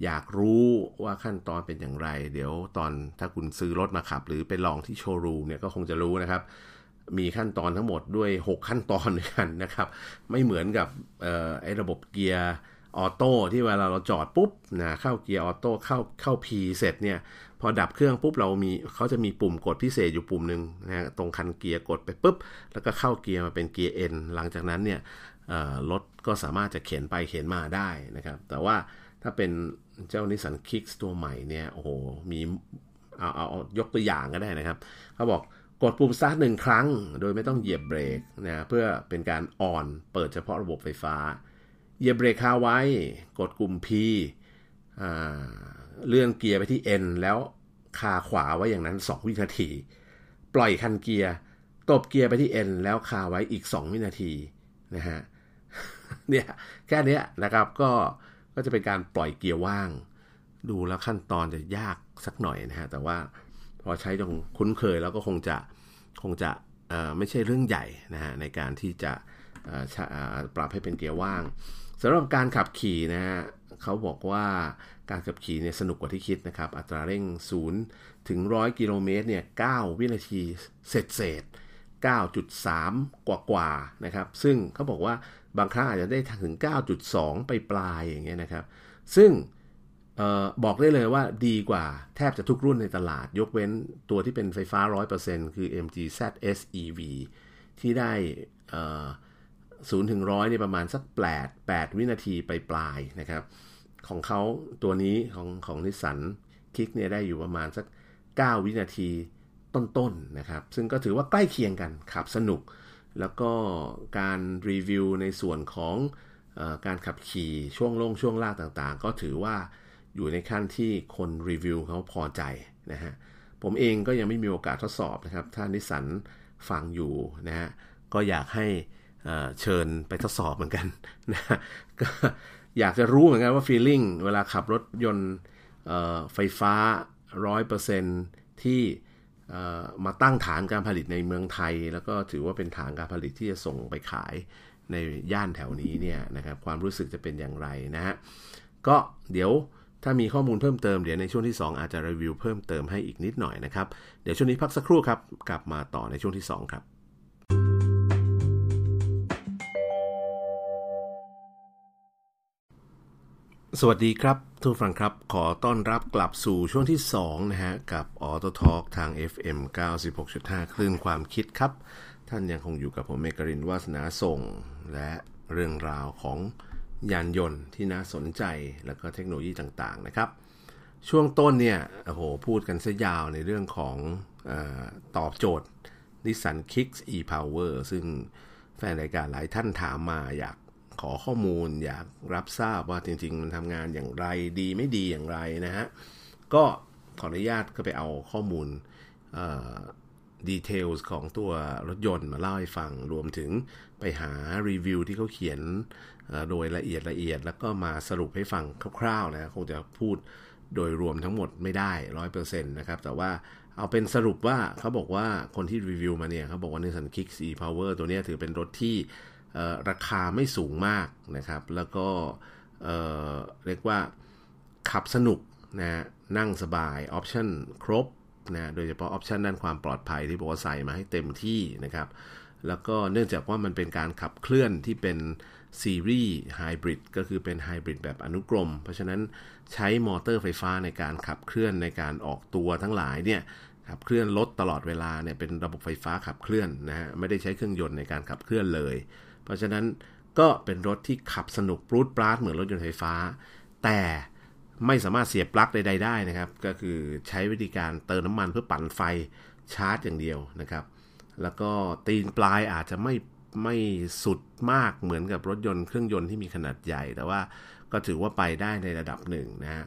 อยากรู้ว่าขั้นตอนเป็นอย่างไร เดี๋ยวตอนถ้าคุณซื้อรถมาขับ หรือไปลองที่โชว์รูมเนี่ยก็คงจะรู้นะครับ มีขั้นตอนทั้งหมดด้วย 6 ขั้นตอนด้วยกันนะครับ ไม่เหมือนกับไอ้ระบบเกียร์ ออโต้ที่เวลาเราจอดปุ๊บนะเข้าเกียร์ออโต้เข้าเข้า P เสร็จเนี่ย พอดับเครื่องปุ๊บเรามีเขาจะมีปุ่มกดพิเศษอยู่ปุ่มหนึ่งนะตรงคันเกียร์กดไปปุ๊บ แล้วก็เข้าเกียร์มาเป็นเกียร์ N หลังจากนั้นเนี่ยรถก็สามารถจะเข็นไปเข็นมาได้นะครับ แต่ว่าถ้าเป็นเจ้านิสสันคิกส์ตัวใหม่เนี่ยโอ้โหมีเอาเอายกตัวอย่างก็ได้นะครับเขาบอกกดปุ่มสตาร์ทหนึ่งครั้ง โดยไม่ต้องเหยียบเบรกนะเพื่อเป็นการ onเปิดเฉพาะระบบไฟฟ้า เยียบเบรกคาไว้ กดปุ่ม P เลื่อนเกียร์ไปที่ N แล้วคาขวาไว้อย่างนั้น 2 วินาที ปล่อยคันเกียร์ตบเกียร์ไปที่ N แล้วคาไว้อีก 2 วินาทีนะฮะเนี่ยแค่นี้นะครับก็ก็จะเป็นการปล่อยเกียร์ว่าง ดูแล้วขั้นตอนจะยากสักหน่อยนะฮะแต่ว่าพอใช้จนคุ้นเคยแล้วก็คงจะคงจะไม่ใช่เรื่องใหญ่นะฮะในการที่จะปรับให้เป็นเกียร์ว่าง สำหรับการขับขี่นะฮะเขาบอกว่าการขับขี่เนี่ยสนุกกว่าที่คิดนะครับ อัตราเร่ง 0 ถึง 100 กิโลเมตรเนี่ย 9 วินาทีเสร็จเสร็จ9.3 กว่ากว่านะครับ ซึ่งเขาบอกว่าบางครั้งอาจจะได้ถึง 9.2 ไปปลายอย่างเงี้ยนะครับ ซึ่งออบอกได้เลยว่าดีกว่าแทบจะทุกรุ่นในตลาด ยกเว้นตัวที่เป็นไฟฟ้า 100%คือ MG ZS EV ที่ได้ ศูนย์ถึงร้อยเนี่ยประมาณสักแปดแปดวินาทีไปปลายนะครับ ของเขาตัวนี้ของของนิสสันคิกเนี่ยได้อยู่ประมาณสัก 9 วินาทีต้นๆนนะครับ ซึ่งก็ถือว่าใกล้เคียงกันขับสนุก แล้วก็การรีวิวในส่วนของอการขับขี่ช่วงลงช่วงล่างต่างๆ ก็ถือว่าอยู่ในขั้นที่คนรีวิวเขาพอใจนะฮะผมเองก็ยังไม่มีโอกาสทดสอบนะครับ ถ้านิสสันฟังอยู่นะฮะก็อยากให้ เชิญไปทดสอบเหมือนกันนะก็อยากจะรู้เหมือนกันว่าฟีลลิ่งเวลาขับรถยนต์ไฟฟ้า 100%ที่มาตั้งฐานการผลิตในเมืองไทย แล้วก็ถือว่าเป็นฐานการผลิตที่จะส่งไปขายในย่านแถวนี้เนี่ยนะครับความรู้สึกจะเป็นอย่างไรนะฮะก็เดี๋ยวถ้ามีข้อมูลเพิ่มเติมเดี๋ยวในช่วงที่ 2 อาจจะรีวิวเพิ่มเติมให้อีกนิดหน่อยนะครับ เดี๋ยวช่วงนี้พักสักครู่ครับ กลับมาต่อในช่วงที่ 2 ครับ สวัสดีครับทุกฟังครับ ขอต้อนรับกลับสู่ช่วงที่ 2 นะฮะ กับ Auto Talk ทาง FM 96.5 คลื่นความคิดครับ ท่านยังคงอยู่กับผมเมกรินวาสนาส่ง และเรื่องราวของยานยนต์ที่น่าสนใจแล้วก็เทคโนโลยีต่างๆนะครับ ช่วงต้นเนี่ยโอ้โหพูดกันซะยาวในเรื่องของอตอบโจทย์ Nissan Kicks e-Power ซึ่งแฟนรายการหลายท่านถามมาอยาก ขอข้อมูล อยากรับทราบว่าจริง ๆ มันทำงานอย่างไรดีไม่ดีอย่างไรนะฮะ ก็ขออนุญาตก็ไปเอาข้อมูลดีเทลของตัวรถยนต์มาเล่าให้ฟัง รวมถึงไปหารีวิวที่เขาเขียนโดยละเอียดละเอียด แล้วก็มาสรุปให้ฟังคร่าวๆนะคงจะพูดโดยรวมทั้งหมดไม่ได้ร้อยเปอร์เซ็นต์นะครับ แต่ว่าเอาเป็นสรุปว่าเขาบอกว่าคนที่รีวิวมาเนี่ยเขาบอกว่า Nissan Kicks e-Power ตัวนี้ถือเป็นรถที่ ราคาไม่สูงมากนะครับ แล้วก็เรียกว่าขับสนุกนะนั่งสบายออปชั่นครบนะโดยเฉพาะออปชันด้านความปลอดภัยที่บอกว่าใส่มาให้เต็มที่นะครับ แล้วก็เนื่องจากว่ามันเป็นการขับเคลื่อนที่เป็น series hybrid ก็คือเป็นไฮบริดแบบอนุกรม เพราะฉะนั้นใช้มอเตอร์ไฟฟ้าในการขับเคลื่อนในการออกตัวทั้งหลายเนี่ยขับเคลื่อนรถตลอดเวลาเนี่ยเป็นระบบไฟฟ้าขับเคลื่อนนะฮะไม่ได้ใช้เครื่องยนต์ในการขับเคลื่อนเลย เพราะฉะนั้นก็เป็นรถที่ขับสนุกปรูดปราดเหมือนรถยนต์ไฟฟ้า แต่ไม่สามารถเสียบปลั๊กใดๆได้นะครับ ก็คือใช้วิธีการเติมน้ำมันเพื่อปั่นไฟชาร์จอย่างเดียวนะครับ แล้วก็ตีนปลายอาจจะไม่ไม่สุดมากเหมือนกับรถยนต์เครื่องยนต์ที่มีขนาดใหญ่ แต่ว่าก็ถือว่าไปได้ในระดับหนึ่งนะฮะ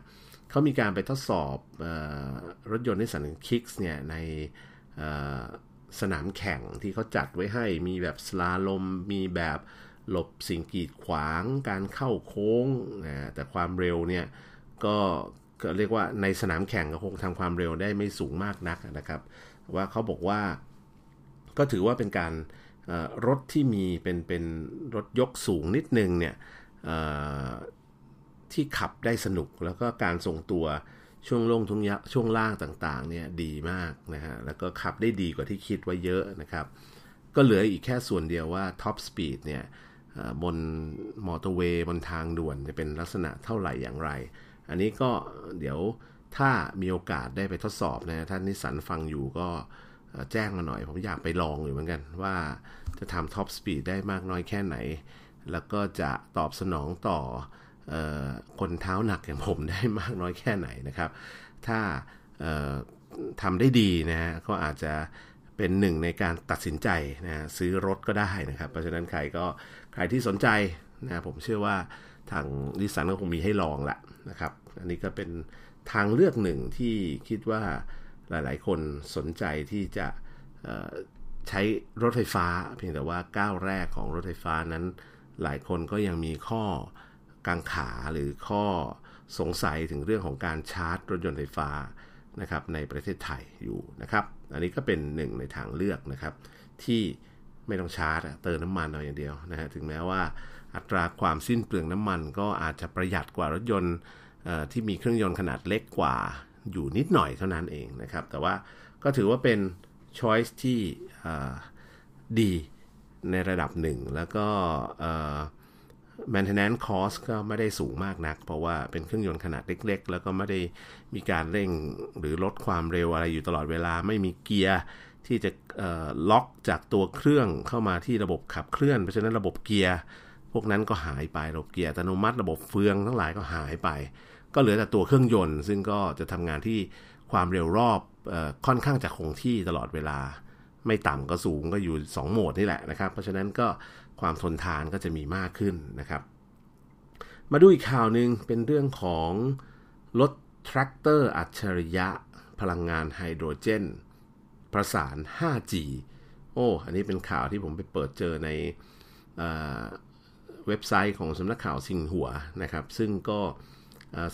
เขามีการไปทดสอบอรถยนต์นิสสันคิกส์เนี่ยใน สนามแข่งที่เขาจัดไว้ให้มีแบบ slalom มีแบบหลบสิ่งกีดขวางการเข้าโค้งนะแต่ความเร็วเนี่ยก็เรียกว่าในสนามแข่งก็คงทำความเร็วได้ไม่สูงมากนักนะครับ ว่าเขาบอกว่าก็ถือว่าเป็นการรถที่มีเป็นเป็นรถยกสูงนิดนึงเนี่ยที่ขับได้สนุกแล้วก็การทรงตัว ช่วงลงทุงยช่วงล่างต่างๆเนี่ยดีมากนะฮะแล้วก็ขับได้ดีกว่าที่คิดไว้เยอะนะครับ ก็เหลืออีกแค่ส่วนเดียวว่า top speed เนี่ยบนมอเตอร์เวย์บนทางด่วนจะเป็นลักษณะเท่าไหร่อย่างไร อันนี้ก็เดี๋ยวถ้ามีโอกาสได้ไปทดสอบนะท่านนิสสันฟังอยู่ก็แจ้งมาหน่อย ผมอยากไปลองอยู่เหมือนกัน ว่าจะทำ top speed ได้มากน้อยแค่ไหน แล้วก็จะตอบสนองต่อ คนเท้าหนักอย่างผมได้มากน้อยแค่ไหนนะครับ ถ้าทำได้ดีนะฮะก็อาจจะเป็นหนึ่งในการตัดสินใจนะซื้อรถก็ได้นะครับ เพราะฉะนั้นใครก็ใครที่สนใจนะผมเชื่อว่าทางดิสันก็คงมีให้ลองแหละนะครับ อันนี้ก็เป็นทางเลือกหนึ่งที่คิดว่าหลาย ๆ คนสนใจที่จะใช้รถไฟฟ้า เพียงแต่ว่าก้าวแรกของรถไฟฟ้านั้น หลายคนก็ยังมีข้อ กังขาหรือข้อสงสัยถึงเรื่องของการชาร์จรถยนต์ไฟฟ้านะครับในประเทศไทยอยู่นะครับ อันนี้ก็เป็นหนึ่งในทางเลือกนะครับ ที่ไม่ต้องชาร์จเติมน้ำมันเอาอย่างเดียวนะฮะถึงแม้ว่าอัตราความสิ้นเปลืองน้ำมัน ก็อาจจะประหยัดกว่ารถยนต์ที่มีเครื่องยนต์ขนาดเล็กกว่าอยู่นิดหน่อยเท่านั้นเองนะครับ แต่ว่าก็ถือว่าเป็น choice ที่ดีในระดับหนึ่งแล้วก็ maintenance cost ก็ไม่ได้สูงมากนัก เพราะว่าเป็นเครื่องยนต์ขนาดเล็ก ๆ แล้วก็ไม่ได้มีการเร่งหรือลดความเร็วอะไรอยู่ตลอดเวลาไม่มีเกียร์ที่จะล็อกจากตัวเครื่องเข้ามาที่ระบบขับเคลื่อน เพราะฉะนั้นระบบเกียร์พวกนั้นก็หายไประบบเกียร์อัตโนมัติระบบเฟืองทั้งหลายก็หายไป ก็เหลือแต่ตัวเครื่องยนต์ ซึ่งก็จะทำงานที่ความเร็วรอบอค่อนข้างจะคงที่ตลอดเวลา ไม่ต่ำก็สูงก็อยู่ 2 โหมดนี่แหละนะครับ เพราะฉะนั้นก็ ความทนทานก็จะมีมากขึ้นนะครับ มาดูอีกข่าวหนึ่งเป็นเรื่องของรถแทรกเตอร์อัจฉริยะ พลังงานไฮโดรเจน ประสาน 5G โอ้ อันนี้เป็นข่าวที่ผมไปเปิดเจอในเว็บไซต์ของสำนักข่าวซิงหัวนะครับ ซึ่งก็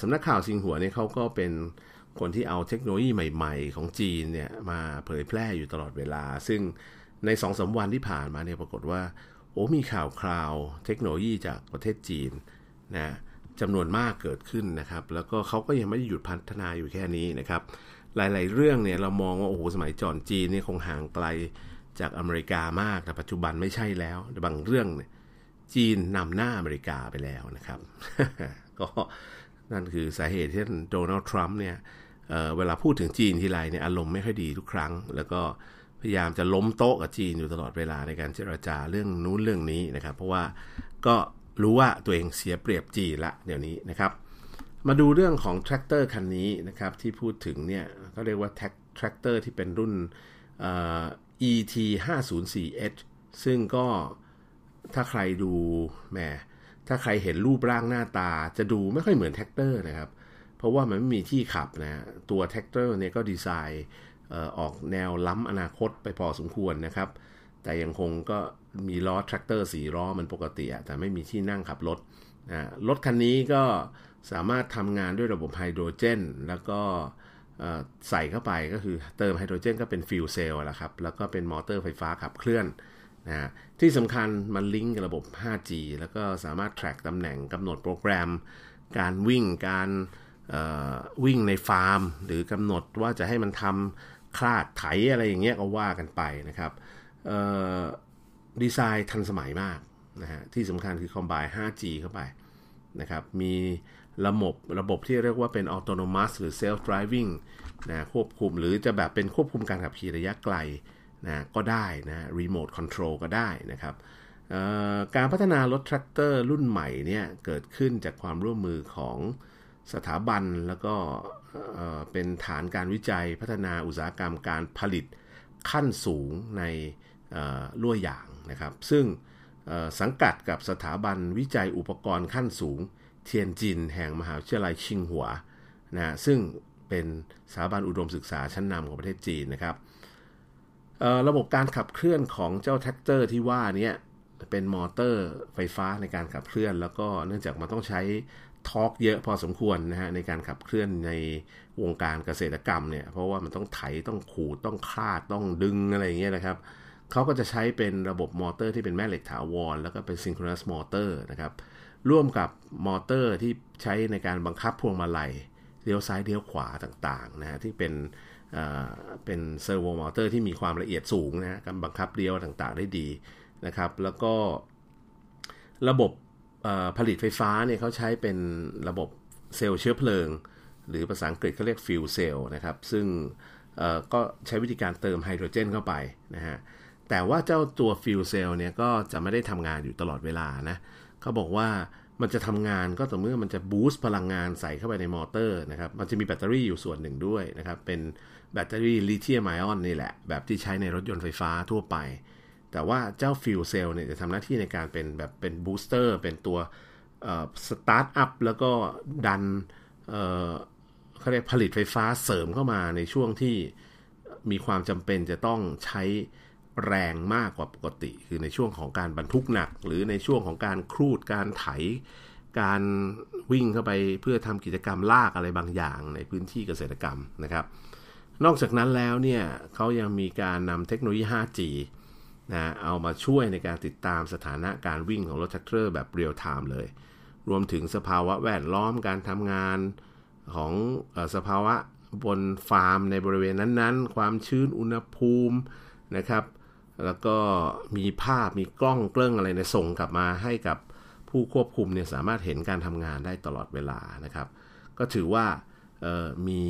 สำนักข่าวซิงหัวเนี่ยเขาก็เป็นคนที่เอาเทคโนโลยีใหม่ๆ ของจีนเนี่ยมาเผยแพร่อยู่ตลอดเวลา ซึ่งในสองสาวันที่ผ่านมาเนี่ยปรากฏว่า อ้มีข่าวคราวเทคโนโลยีจากประเทศจีนนะจำนวนมากเกิดขึ้นนะครับ แล้วก็เขาก็ยังไม่ได้หยุดพัฒนาอยู่แค่นี้นะครับ หลาย ๆ เรื่องเนี่ยเรามองว่าโอ้โหสมัยจอนจีนเนี่ยคงห่างไกลจากอเมริกามากแต่ปัจจุบันไม่ใช่แล้วบางเรื่องเนี่ยจีนนำหน้าอเมริกาไปแล้วนะครับ ก็นั่นคือสาเหตุที่โดนัลด์ทรัมป์เนี่ยเวลาพูดถึงจีนทีไรเนี่ยอารมณ์ไม่ค่อยดีทุกครั้ง แล้วก็ พยายามจะล้มโต๊ะกับจีนอยู่ตลอดเวลาในการเจรจาเรื่องนู้นเรื่องนี้นะครับ เพราะว่าก็รู้ว่าตัวเองเสียเปรียบจีนละเดี๋ยวนี้นะครับ มาดูเรื่องของแทรกเตอร์คันนี้นะครับที่พูดถึงเนี่ยก็เรียกว่าแทรกเตอร์ที่เป็นรุ่น ET 504H ซึ่งก็ถ้าใครดูแหมถ้าใครเห็นรูปร่างหน้าตาจะดูไม่ค่อยเหมือนแทรกเตอร์นะครับ เพราะว่ามันไม่มีที่ขับนะตัวแทรกเตอร์เนี่ยก็ดีไซน์ ออกแนวล้ำอนาคตไปพอสมควรนะครับ แต่ยังคงก็มีล้อแทรกเตอร์สี่ล้อมันปกติแต่ไม่มีที่นั่งขับรถรถคันนี้ก็สามารถทำงานด้วยระบบไฮโดรเจน แล้วก็ใส่เข้าไปก็คือเติมไฮโดรเจนก็เป็น fuel cell ละครับ แล้วก็เป็นมอเตอร์ไฟฟ้าขับเคลื่อนนะที่สำคัญมันลิงก์กับระบบ 5G แล้วก็สามารถ track ตำแหน่งกำหนดโปรแกรม การวิ่งการวิ่งในฟาร์ม หรือกำหนดว่าจะให้มันทำ คลาดไถอะไรอย่างเงี้ยก็ว่ากันไปนะครับดีไซน์ทันสมัยมากนะฮะที่สำคัญคือคอมไบ 5G เข้าไปนะครับมีระบบระบบที่เรียกว่าเป็น autonomous หรือ self driving นะควบคุมหรือจะแบบเป็นควบคุมการขับขี่ระยะไกลนะก็ได้นะ remote control ก็ได้นะครับการพัฒนารถแทรกเตอร์รุ่นใหม่เนี่ยเกิดขึ้นจากความร่วมมือของ สถาบันแล้วก็เป็นฐานการวิจัยพัฒนาอุตสาหกรรมการผลิตขั้นสูงในลั่วหยางนะครับ ซึ่งสังกัดกับสถาบันวิจัยอุปกรณ์ขั้นสูง เทียนจินแห่งมหาวิทยาลัยชิงหัวนะซึ่งเป็นสถาบันอุดมศึกษาชั้นนำของประเทศจีนนะครับระบบการขับเคลื่อนของเจ้าแทรกเตอร์ที่ว่านี้เป็นมอเตอร์ไฟฟ้าในการขับเคลื่อน แล้วก็เนื่องจากมันต้องใช้ torque เยอะพอสมควรนะฮะในการขับเคลื่อนในวงการเกษตรกรรมเนี่ยเพราะว่ามันต้องไถต้องขูดต้องคราดต้องดึงอะไรอย่างเงี้ยนะครับเขาก็จะใช้เป็นระบบมอเตอร์ที่เป็นแม่เหล็กถาวร แล้วก็เป็น synchronous motor นะครับร่วมกับมอเตอร์ที่ใช้ในการบังคับพวงมาลัยเลี้ยวซ้ายเลี้ยวขวาต่างๆนะฮะที่เป็นเป็น servo motor ที่มีความละเอียดสูงนะการบังคับเลี้ยวต่างๆได้ดีนะครับ แล้วก็ระบบ ผลิตไฟฟ้าเนี่ยเขาใช้เป็นระบบเซลล์เชื้อเพลิง หรือภาษาอังกฤษเขาเรียก fuel cell นะครับ ซึ่งก็ใช้วิธีการเติมไฮโดรเจนเข้าไปนะฮะแต่ว่าเจ้าตัว fuel cell เนี่ยก็จะไม่ได้ทำงานอยู่ตลอดเวลานะเขาบอกว่ามันจะทำงานก็ต่อเมื่อมันจะ boost พลังงานใส่เข้าไปในมอเตอร์นะครับ มันจะมีแบตเตอรี่อยู่ส่วนหนึ่งด้วยนะครับ เป็นแบตเตอรี่ลิเธียมไอออนนี่แหละ แบบที่ใช้ในรถยนต์ไฟฟ้าทั่วไป แต่ว่าเจ้า fuel cell เนี่ยจะทำหน้าที่ในการเป็นแบบเป็น booster เป็นตัว start up แล้วก็ดันเขาเรียกผลิตไฟฟ้าเสริมเข้ามาในช่วงที่มีความจำเป็นจะต้องใช้แรงมากกว่าปกติ คือในช่วงของการบรรทุกหนัก หรือในช่วงของการครูดการไถ การวิ่งเข้าไปเพื่อทำกิจกรรมลากอะไรบางอย่างในพื้นที่เกษตรกรรมนะครับ นอกจากนั้นแล้วเนี่ยเขายังมีการนำเทคโนโลยี 5G นะเอามาช่วยในการติดตามสถานะการวิ่งของรถแทรกเตอร์แบบ real-time เลย รวมถึงสภาวะแวดล้อมการทำงานของอสภาวะบนฟาร์มในบริเวณนั้นๆ ความชื้นอุณหภูมินะครับ แล้วก็มีภาพมีกล้องเกล้องอะไรในส่งกลับมาให้กับผู้ควบคุมเนี่ยสามารถเห็นการทำงานได้ตลอดเวลานะครับ ก็ถือว่ามี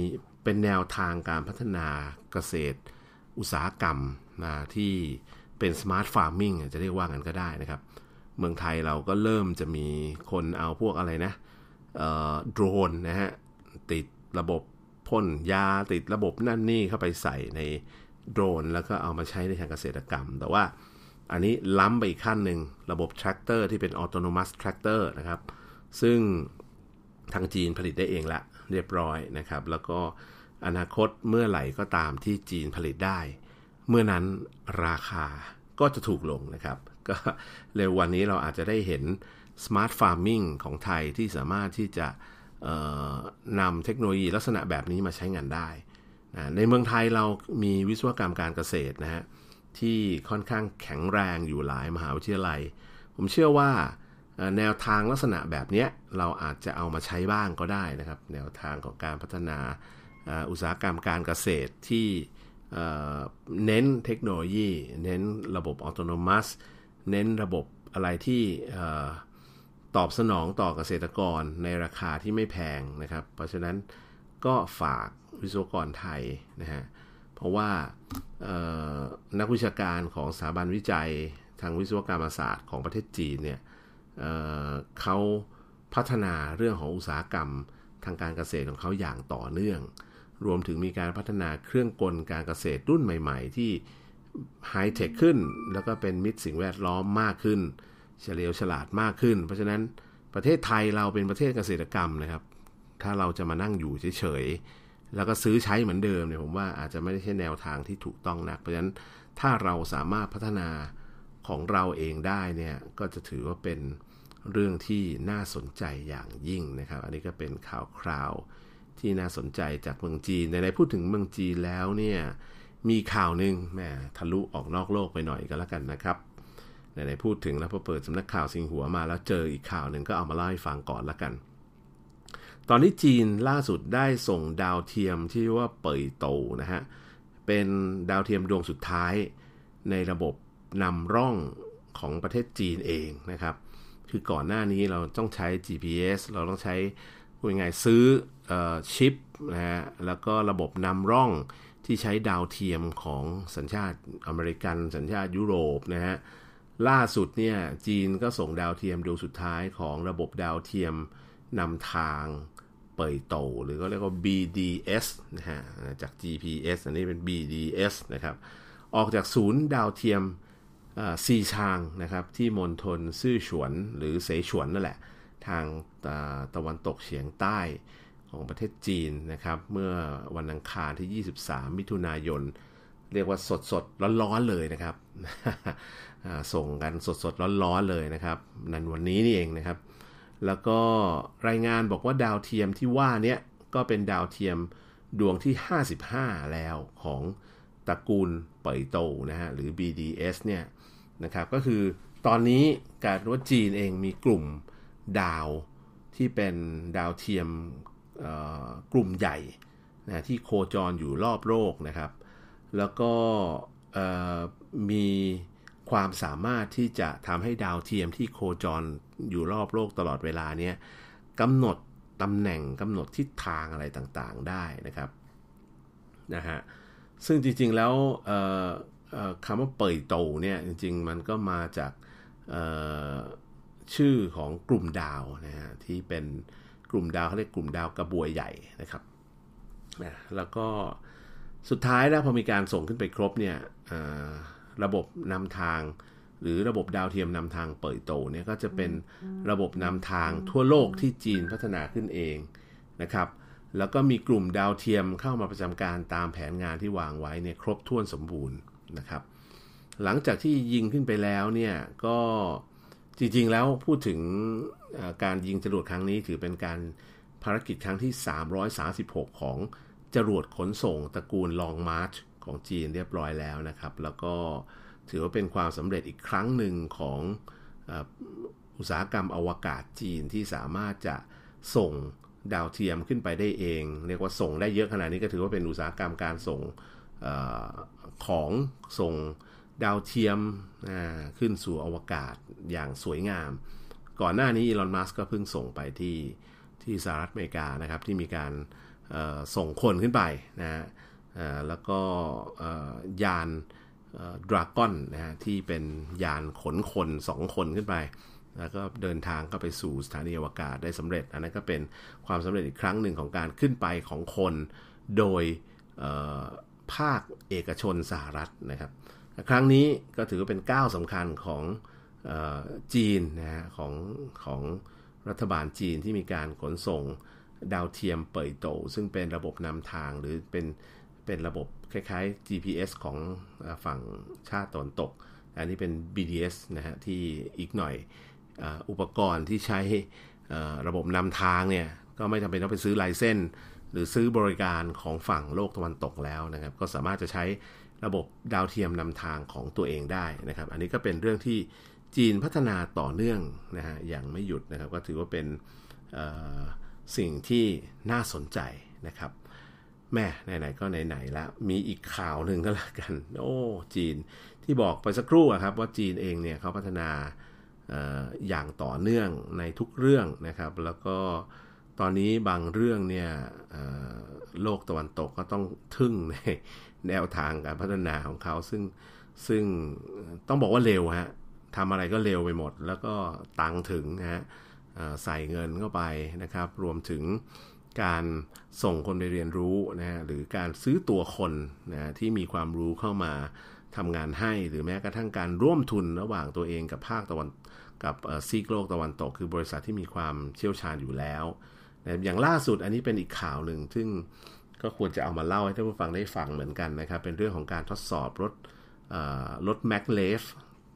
เป็นแนวทางการพัฒนาเกษตรอุตสาหกรรมนะที่ เป็น smart farming จะเรียกว่ากันก็ได้นะครับ เมืองไทยเราก็เริ่มจะมีคนเอาพวกอะไรนะโดรนนะฮะ ติดระบบพ่นยาติดระบบนั่นนี่เข้าไปใส่ในโดรน แล้วก็เอามาใช้ในทางเกษตรกรรม แต่ว่าอันนี้ล้ำไปอีกขั้นหนึ่งระบบแทรกเตอร์ที่เป็น autonomous tractor นะครับ ซึ่งทางจีนผลิตได้เองละเรียบร้อยนะครับ แล้วก็อนาคตเมื่อไหร่ก็ตามที่จีนผลิตได้ เมื่อนั้นราคาก็จะถูกลงนะครับ ก็เร็ววันนี้เราอาจจะได้เห็น Smart Farming ของไทยที่สามารถที่จะนำเทคโนโลยีลักษณะแบบนี้มาใช้งานได้นะในเมืองไทยเรามีวิศวกรรมการเกษตรนะฮะที่ค่อนข้างแข็งแรงอยู่หลายมหาวิทยาลัย ผมเชื่อว่าแนวทางลักษณะแบบนี้เราอาจจะเอามาใช้บ้างก็ได้นะครับ แนวทางของการพัฒนาอุตสาหกรรมการเกษตรที่ เน้นเทคโนโลยี เน้นระบบอัตโนมัติเน้นระบบอะไรที่ตอบสนองต่อเกษตรกรในราคาที่ไม่แพงนะครับ เพราะฉะนั้นก็ฝากวิศวกรไทยนะฮะ เพราะว่านักวิชาการของสถาบันวิจัยทางวิศวกรรมศาสตร์ของประเทศจีนเนี่ยเเขาพัฒนาเรื่องของอุตสาหกรรมทางการเกษตรของเขาอย่างต่อเนื่อง รวมถึงมีการพัฒนาเครื่องกลการเกษตรรุ่นใหม่ ๆ ที่ไฮเทคขึ้น แล้วก็เป็นมิตรสิ่งแวดล้อมมากขึ้น เฉลียวฉลาดมากขึ้น เพราะฉะนั้นประเทศไทยเราเป็นประเทศเกษตรกรรมนะครับ ถ้าเราจะมานั่งอยู่เฉยๆ แล้วก็ซื้อใช้เหมือนเดิมเนี่ยผมว่าอาจจะไม่ได้ใช่แนวทางที่ถูกต้องนัก เพราะฉะนั้นถ้าเราสามารถพัฒนาของเราเองได้เนี่ยก็จะถือว่าเป็นเรื่องที่น่าสนใจอย่างยิ่งนะครับ อันนี้ก็เป็นข่าวคราว ที่น่าสนใจจากเมืองจีนในในพูดถึงเมืองจีนแล้วเนี่ยมีข่าวหนึ่งแหมทะลุออกนอกโลกไปหน่อยก็แล้วกันนะครับในในพูดถึงแล้วพอเปิดสำนักข่าวสิงหัวมาแล้วเจออีกข่าวหนึ่งก็เอามาเล่าให้ฟังก่อนแล้วกัน ตอนนี้จีนล่าสุดได้ส่งดาวเทียมที่ว่าเปยโตนะฮะ เป็นดาวเทียมดวงสุดท้ายในระบบนำร่องของประเทศจีนเองนะครับ คือก่อนหน้านี้เราต้องใช้ GPS เราต้องใช้ พูดง่ายซื้อชิปนะฮะแล้วก็ระบบนำร่องที่ใช้ดาวเทียมของสัญชาติอเมริกัน สัญชาติยุโรปนะฮะล่าสุดเนี่ยจีนก็ส่งดาวเทียมดวงสุดท้ายของระบบดาวเทียมนำทางเปิดโต หรือก็เรียกว่า BDS นะฮะจาก GPS อันนี้เป็น BDS นะครับ ออกจากศูนย์ดาวเทียมซีชางนะครับที่มณฑลซื่อฉวนหรือเสฉวนนั่นแหละ ทางตะวันตกเฉียงใต้ของประเทศจีนนะครับ เมื่อวันอังคารที่ 23 มิถุนายน เรียกว่าสดสดร้อนๆเลยนะครับ ส่งกันสดสดร้อนๆเลยนะครับ นันวันนี้นี่เองนะครับ แล้วก็รายงานบอกว่าดาวเทียมที่ว่านี้ก็เป็นดาวเทียมดวงที่ 55 แล้วของตระกูลเป่ยโตนะฮะหรือ BDS เนี่ยนะครับก็คือตอนนี้การว่าจีนเองมีกลุ่ม ดาวที่เป็นดาวเทียมกลุ่มใหญ่นะที่โคจรอยู่รอบโลกนะครับ แล้วก็มีความสามารถที่จะทำให้ดาวเทียมที่โคจรอยู่รอบโลกตลอดเวลาเนี้ยกำหนดตำแหน่งกำหนดทิศทางอะไรต่างๆได้นะครับนะฮะซึ่งจริงๆแล้วคำว่าเปิดโตเนี่ยจริงๆมันก็มาจาก ชื่อของกลุ่มดาวนะฮะที่เป็นกลุ่มดาวเขาเรียกกลุ่มดาวกระบวยใหญ่นะครับนะแล้วก็สุดท้ายแล้วพอมีการส่งขึ้นไปครบเนี่ยระบบนำทาง หรือระบบดาวเทียมนำทางเปิดโตเนี่ยก็จะเป็นระบบนำทางทั่วโลกที่จีนพัฒนาขึ้นเองนะครับแล้วก็มีกลุ่มดาวเทียมเข้ามาประจำการตามแผนงานที่วางไว้เนี่ยครบถ้วนสมบูรณ์นะครับ หลังจากที่ยิงขึ้นไปแล้วเนี่ยก็ จริงๆแล้วพูดถึงการยิงจรวดครั้งนี้ถือเป็นการภารกิจครั้งที่ 336 ของจรวดขนส่งตระกูลลองมาร์ชของจีนเรียบร้อยแล้วนะครับ แล้วก็ถือว่าเป็นความสำเร็จอีกครั้งหนึ่งของอุตสาหกรรมอวกาศจีนที่สามารถจะส่งดาวเทียมขึ้นไปได้เอง เรียกว่าส่งได้เยอะขนาดนี้ก็ถือว่าเป็นอุตสาหกรรมการส่งอของส่ง ดาวเทียมขึ้นสู่อวกาศอย่างสวยงาม ก่อนหน้านี้อีลอนมัสก์ก็เพิ่งส่งไปที่ที่สหรัฐอเมริกานะครับ ที่มีการส่งคนขึ้นไปนะแล้วก็ยานดราก้อนนะฮะที่เป็นยานขนคนสองคนขึ้นไป แล้วก็เดินทางก็ไปสู่สถานีอวกาศได้สำเร็จ อันนั้นก็เป็นความสำเร็จอีกครั้งหนึ่งของการขึ้นไปของคนโดยภาคเอกชนสหรัฐนะครับ ครั้งนี้ก็ถือว่าเป็นก้าวสำคัญของอจีนนะฮะของของรัฐบาลจีนที่มีการขนส่งดาวเทียมเปิดโต ซึ่งเป็นระบบนำทางหรือเป็นเป็นระบบคล้ายๆ GPS ของฝั่งชาติตะวันตก อันนี้เป็น BDS นะฮะที่อีกหน่อยอุปกรณ์ที่ใช้ระบบนำทางเนี่ย ก็ไม่จำเป็นต้องไปซื้อไลเซนหรือซื้อบริการของฝั่งโลกตะวันตกแล้วนะครับ ก็สามารถจะใช้ ระบบดาวเทียมนำทางของตัวเองได้นะครับ อันนี้ก็เป็นเรื่องที่จีนพัฒนาต่อเนื่องนะฮะอย่างไม่หยุดนะครับ ก็ถือว่าเป็นสิ่งที่น่าสนใจนะครับ แม่ไหนๆก็ไหนๆแล้วมีอีกข่าวหนึ่งก็แล้วกัน โอ้จีนที่บอกไปสักครู่ครับว่าจีนเองเนี่ยเขาพัฒนาอย่างต่อเนื่องในทุกเรื่องนะครับ แล้วก็ตอนนี้บางเรื่องเนี่ยโลกตะวันตกก็ต้องทึ่งใน แนวทางการพัฒนาของเขา ซึ่งซึ่งต้องบอกว่าเร็วฮะทำอะไรก็เร็วไปหมด แล้วก็ตังถึงนะฮะใส่เงินเข้าไปนะครับ รวมถึงการส่งคนไปเรียนรู้นะฮะหรือการซื้อตัวคนนะที่มีความรู้เข้ามาทำงานให้หรือแม้กระทั่งการร่วมทุนระหว่างตัวเองกับภาคตะวันกับซีกโลกตะวันตก คือบริษัทที่มีความเชี่ยวชาญอยู่แล้วนะอย่างล่าสุดอันนี้เป็นอีกข่าวหนึ่งซึ่ง ก็ควรจะเอามาเล่าให้ท่านผู้ฟังได้ฟังเหมือนกันนะครับ เป็นเรื่องของการทดสอบรถรถแม็กเลฟ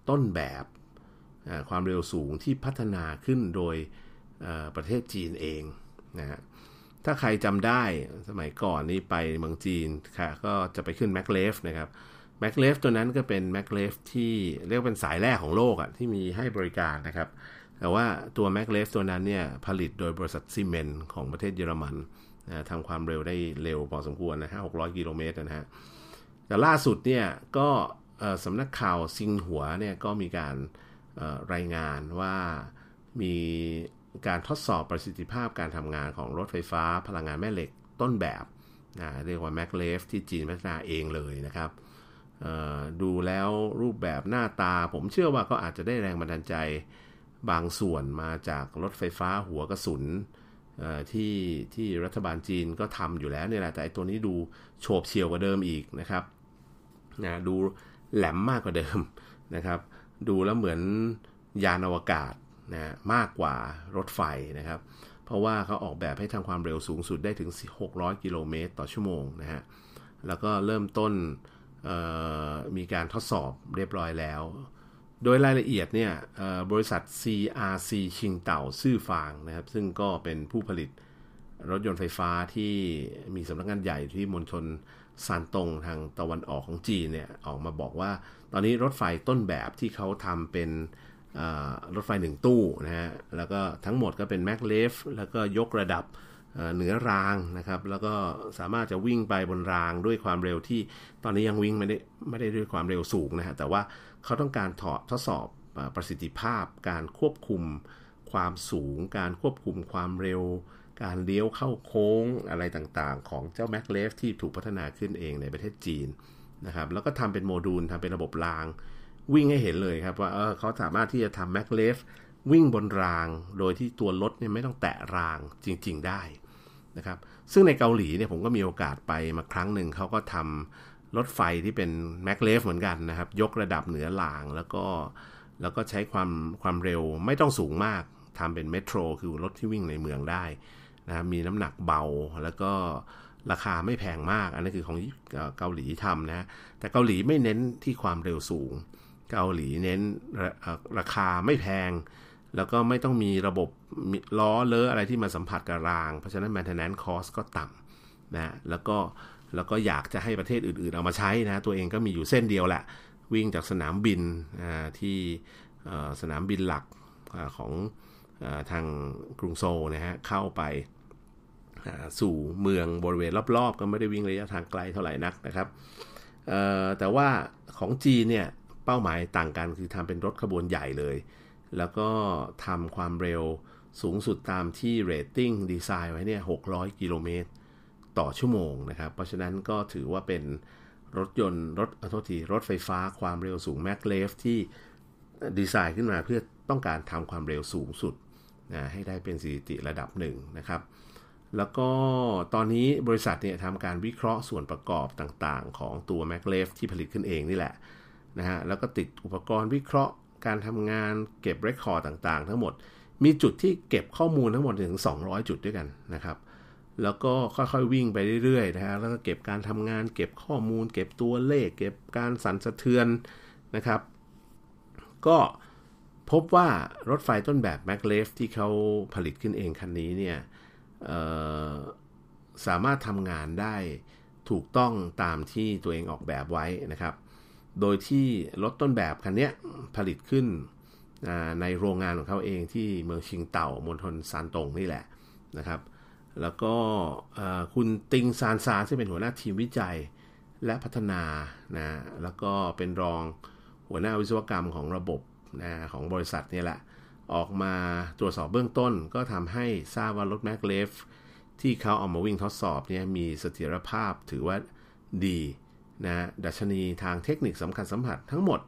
ต้นแบบความเร็วสูงที่พัฒนาขึ้นโดยประเทศจีนเองนะฮะถ้าใครจำได้สมัยก่อนนี้ไปเมืองจีนค่ะก็จะไปขึ้นแม็กเลฟนะครับแม็กเลฟตัวนั้นก็เป็นแม็กเลฟที่เรียกเป็นสายแรกของโลกอะ่ะที่มีให้บริการนะครับ แต่ว่าตัวแม็กเลฟตัวนั้นเนี่ยผลิตโดยบริษัทซีเมนต์ของประเทศเยอรมัน นะทำความเร็วได้เร็วพอสมควรนะฮะ600กิโลเมตรนะฮะแต่ล่าสุดเนี่ยก็สำนักข่าวซิงหัวเนี่ยก็มีการรายงานว่ามีการทดสอบประสิทธิภาพการทำงานของรถไฟฟ้าพลังงานแม่เหล็กต้นแบบนะเรียกว่า m a c l e f ที่จีนพัฒนาเองเลยนะครับดูแล้วรูปแบบหน้าตา ผมเชื่อว่าก็อาจจะได้แรงบันดาลใจบางส่วนมาจากรถไฟฟ้าหัวกระสุน ที่ที่รัฐบาลจีนก็ทำอยู่แล้วเนี่ยแหละแต่ตัวนี้ดูโฉบเฉี่ยวกว่าเดิมอีกนะครับนะดูแหลมมากกว่าเดิมนะครับ ดูแล้วเหมือนยานอวกาศนะมากกว่ารถไฟนะครับ เพราะว่าเขาออกแบบให้ทำความเร็วสูงสุดได้ถึง 600 กิโลเมตรต่อชั่วโมงนะฮะแล้วก็เริ่มต้นมีการทดสอบเรียบร้อยแล้ว โดยรายละเอียดเนี่ยบริษัท CRC ชิงเต่าซื่อฟางนะครับ ซึ่งก็เป็นผู้ผลิตรถยนต์ไฟฟ้าที่มีสำนักงานใหญ่ที่มณฑลซานตงทางตะวันออกของจีนเนี่ยออกมาบอกว่า ตอนนี้รถไฟต้นแบบที่เขาทำเป็นรถไฟหนึ่งตู้นะฮะแล้วก็ทั้งหมดก็เป็นแม็กเลฟแล้วก็ยกระดับเหนือรางนะครับ แล้วก็สามารถจะวิ่งไปบนรางด้วยความเร็วที่ตอนนี้ยังวิ่งไม่ได้ไม่ได้ด้วยความเร็วสูงนะฮะแต่ว่า เขาต้องการถอดทดสอบประสิทธิภาพ การควบคุมความสูง การควบคุมความเร็ว การเลี้ยวเข้าโค้งอะไรต่างๆ ของเจ้าแม็กเลฟที่ถูกพัฒนาขึ้นเองในประเทศจีนนะครับแล้วก็ทำเป็นโมดูลทำเป็นระบบราง วิ่งให้เห็นเลยครับว่าเเขาสามารถที่จะทำแม็กเลฟวิ่งบนราง โดยที่ตัวรถเนี่ยไม่ต้องแตะรางจริง ๆ ได้นะครับซึ่งในเกาหลีเนี่ยผมก็มีโอกาสไปมาครั้งหนึ่งเขาก็ทำ รถไฟที่เป็นแม็กเลฟเหมือนกันนะครับ ยกระดับเหนือรางแล้วก็แล้วก็ใช้ความความเร็วไม่ต้องสูงมากทำเป็นเมโทรคือรถที่วิ่งในเมืองได้นะมีน้ำหนักเบาแล้วก็ราคาไม่แพงมาก อันนี้คือของเกาหลีทำนะแต่เกาหลีไม่เน้นที่ความเร็วสูง เกาหลีเน้นราคาไม่แพง แล้วก็ไม่ต้องมีระบบล้อเลอะอะไรที่มาสัมผัสกับราง เพราะฉะนั้น maintenance cost ก็ต่ำนะแล้วก็ แล้วก็อยากจะให้ประเทศอื่นๆ เอามาใช้นะ ตัวเองก็มีอยู่เส้นเดียวแหละ วิ่งจากสนามบินที่สนามบินหลักของทางกรุงโซลนะฮะเข้าไปสู่เมืองบริเวณรอบๆ ก็ไม่ได้วิ่งระยะทางไกลเท่าไหร่นักนะครับแต่ว่าของจีนเนี่ยเป้าหมายต่างกันคือทำเป็นรถขบวนใหญ่เลย แล้วก็ทำความเร็วสูงสุดตามที่ rating design ไว้เนี่ย600 กิโลเมตร ต่อชั่วโมงนะครับ เพราะฉะนั้นก็ถือว่าเป็นรถยนต์รถอโทษทีรถไฟฟ้าความเร็วสูง maglev ที่ดีไซน์ขึ้นมาเพื่อต้องการทำความเร็วสูงสุดนะให้ได้เป็นสถิติระดับหนึ่งนะครับ แล้วก็ตอนนี้บริษัทเนี่ยทำการวิเคราะห์ส่วนประกอบต่างๆ ของตัว m a c l e f ที่ผลิตขึ้นเองนี่แหละนะฮะแล้วก็ติดอุปกรณ์วิเคราะห์การทำงานเก็บเรคคอร์ดต่างๆ ทั้งหมด มีจุดที่เก็บข้อมูลทั้งหมดถึง 200 จุดด้วยกันนะครับ แล้วก็ค่อยๆวิ่งไปเรื่อยๆนะฮะแล้วก็เก็บการทำงาน เก็บข้อมูล เก็บตัวเลข เก็บการสั่นสะเทือนนะครับ ก็พบว่ารถไฟต้นแบบ m a c l e f ที่เขาผลิตขึ้นเองคันนี้เนี่ยสามารถทำงานได้ถูกต้องตามที่ตัวเองออกแบบไว้นะครับ โดยที่รถต้นแบบคันนี้ผลิตขึ้นในโรงงานของเขาเองที่เมืองชิงเต่ามณฑลซานตงนี่แหละนะครับ แล้วก็คุณติงซานซานที่เป็นหัวหน้าทีมวิจัยและพัฒนานะแล้วก็เป็นรองหัวหน้าวิศวกรรมของระบบนะของบริษัทนี่แหละ ออกมาตรวจสอบเบื้องต้น ก็ทำให้ทราบว่ารถแมกเลฟที่เขาเอามาวิ่งทดสอบเนี่ยมีเสถียรภาพถือว่าดีนะดัชนีทางเทคนิคสำคัญสัมผัสทั้งหมด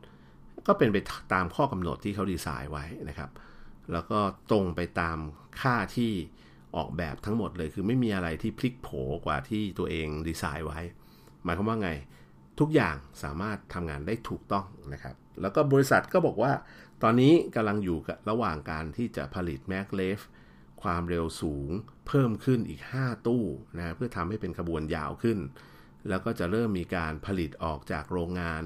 ก็เป็นไปตามข้อกำหนดที่เขาดีไซน์ไว้นะครับ แล้วก็ตรงไปตามค่าที่ ออกแบบทั้งหมดเลย คือไม่มีอะไรที่พลิกโผกว่าที่ตัวเองดีไซน์ไว้ หมายความว่าไง ทุกอย่างสามารถทำงานได้ถูกต้องนะครับ แล้วก็บริษัทก็บอกว่า ตอนนี้กำลังอยู่ระหว่างการที่จะผลิตแมกเลฟความเร็วสูงเพิ่มขึ้นอีก 5 ตู้นะเพื่อทำให้เป็นขบวนยาวขึ้น แล้วก็จะเริ่มมีการผลิตออกจากโรงงาน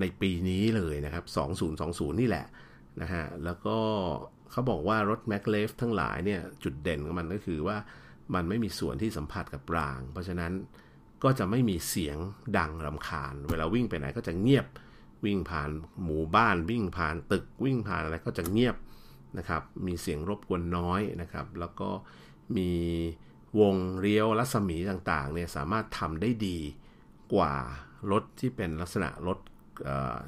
ในปีนี้เลยนะครับ 2020 นี่แหละนะฮะ แล้วก็ เขาบอกว่ารถ m a c l e f ทั้งหลายเนี่ยจุดเด่นของมันก็คือว่ามันไม่มีส่วนที่สัมผัสกับราง เพราะฉะนั้นก็จะไม่มีเสียงดังรำคาญ เวลาวิ่งไปไหนก็จะเงียบวิ่งผ่านหมู่บ้านวิ่งผ่านตึกวิ่งผ่านอะไรก็จะเงียบนะครับมีเสียงรบกวนน้อยนะครับ แล้วก็มีวงเลี้ยวรัศมีต่างๆเนี่ยสามารถทำได้ดีกว่ารถที่เป็นลักษณะรถ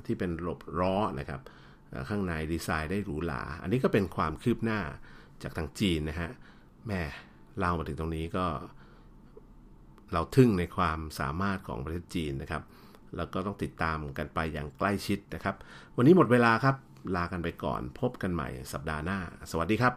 ที่เป็นรบล้อนะครับ ข้างในดีไซน์ได้หรูหรา อันนี้ก็เป็นความคืบหน้าจากทางจีนนะฮะ แม่เล่ามาถึงตรงนี้ก็ เราทึ่งในความสามารถของประเทศจีนนะครับ แล้วก็ต้องติดตามกันไปอย่างใกล้ชิดนะครับ วันนี้หมดเวลาครับ ลากันไปก่อน พบกันใหม่สัปดาห์หน้า สวัสดีครับ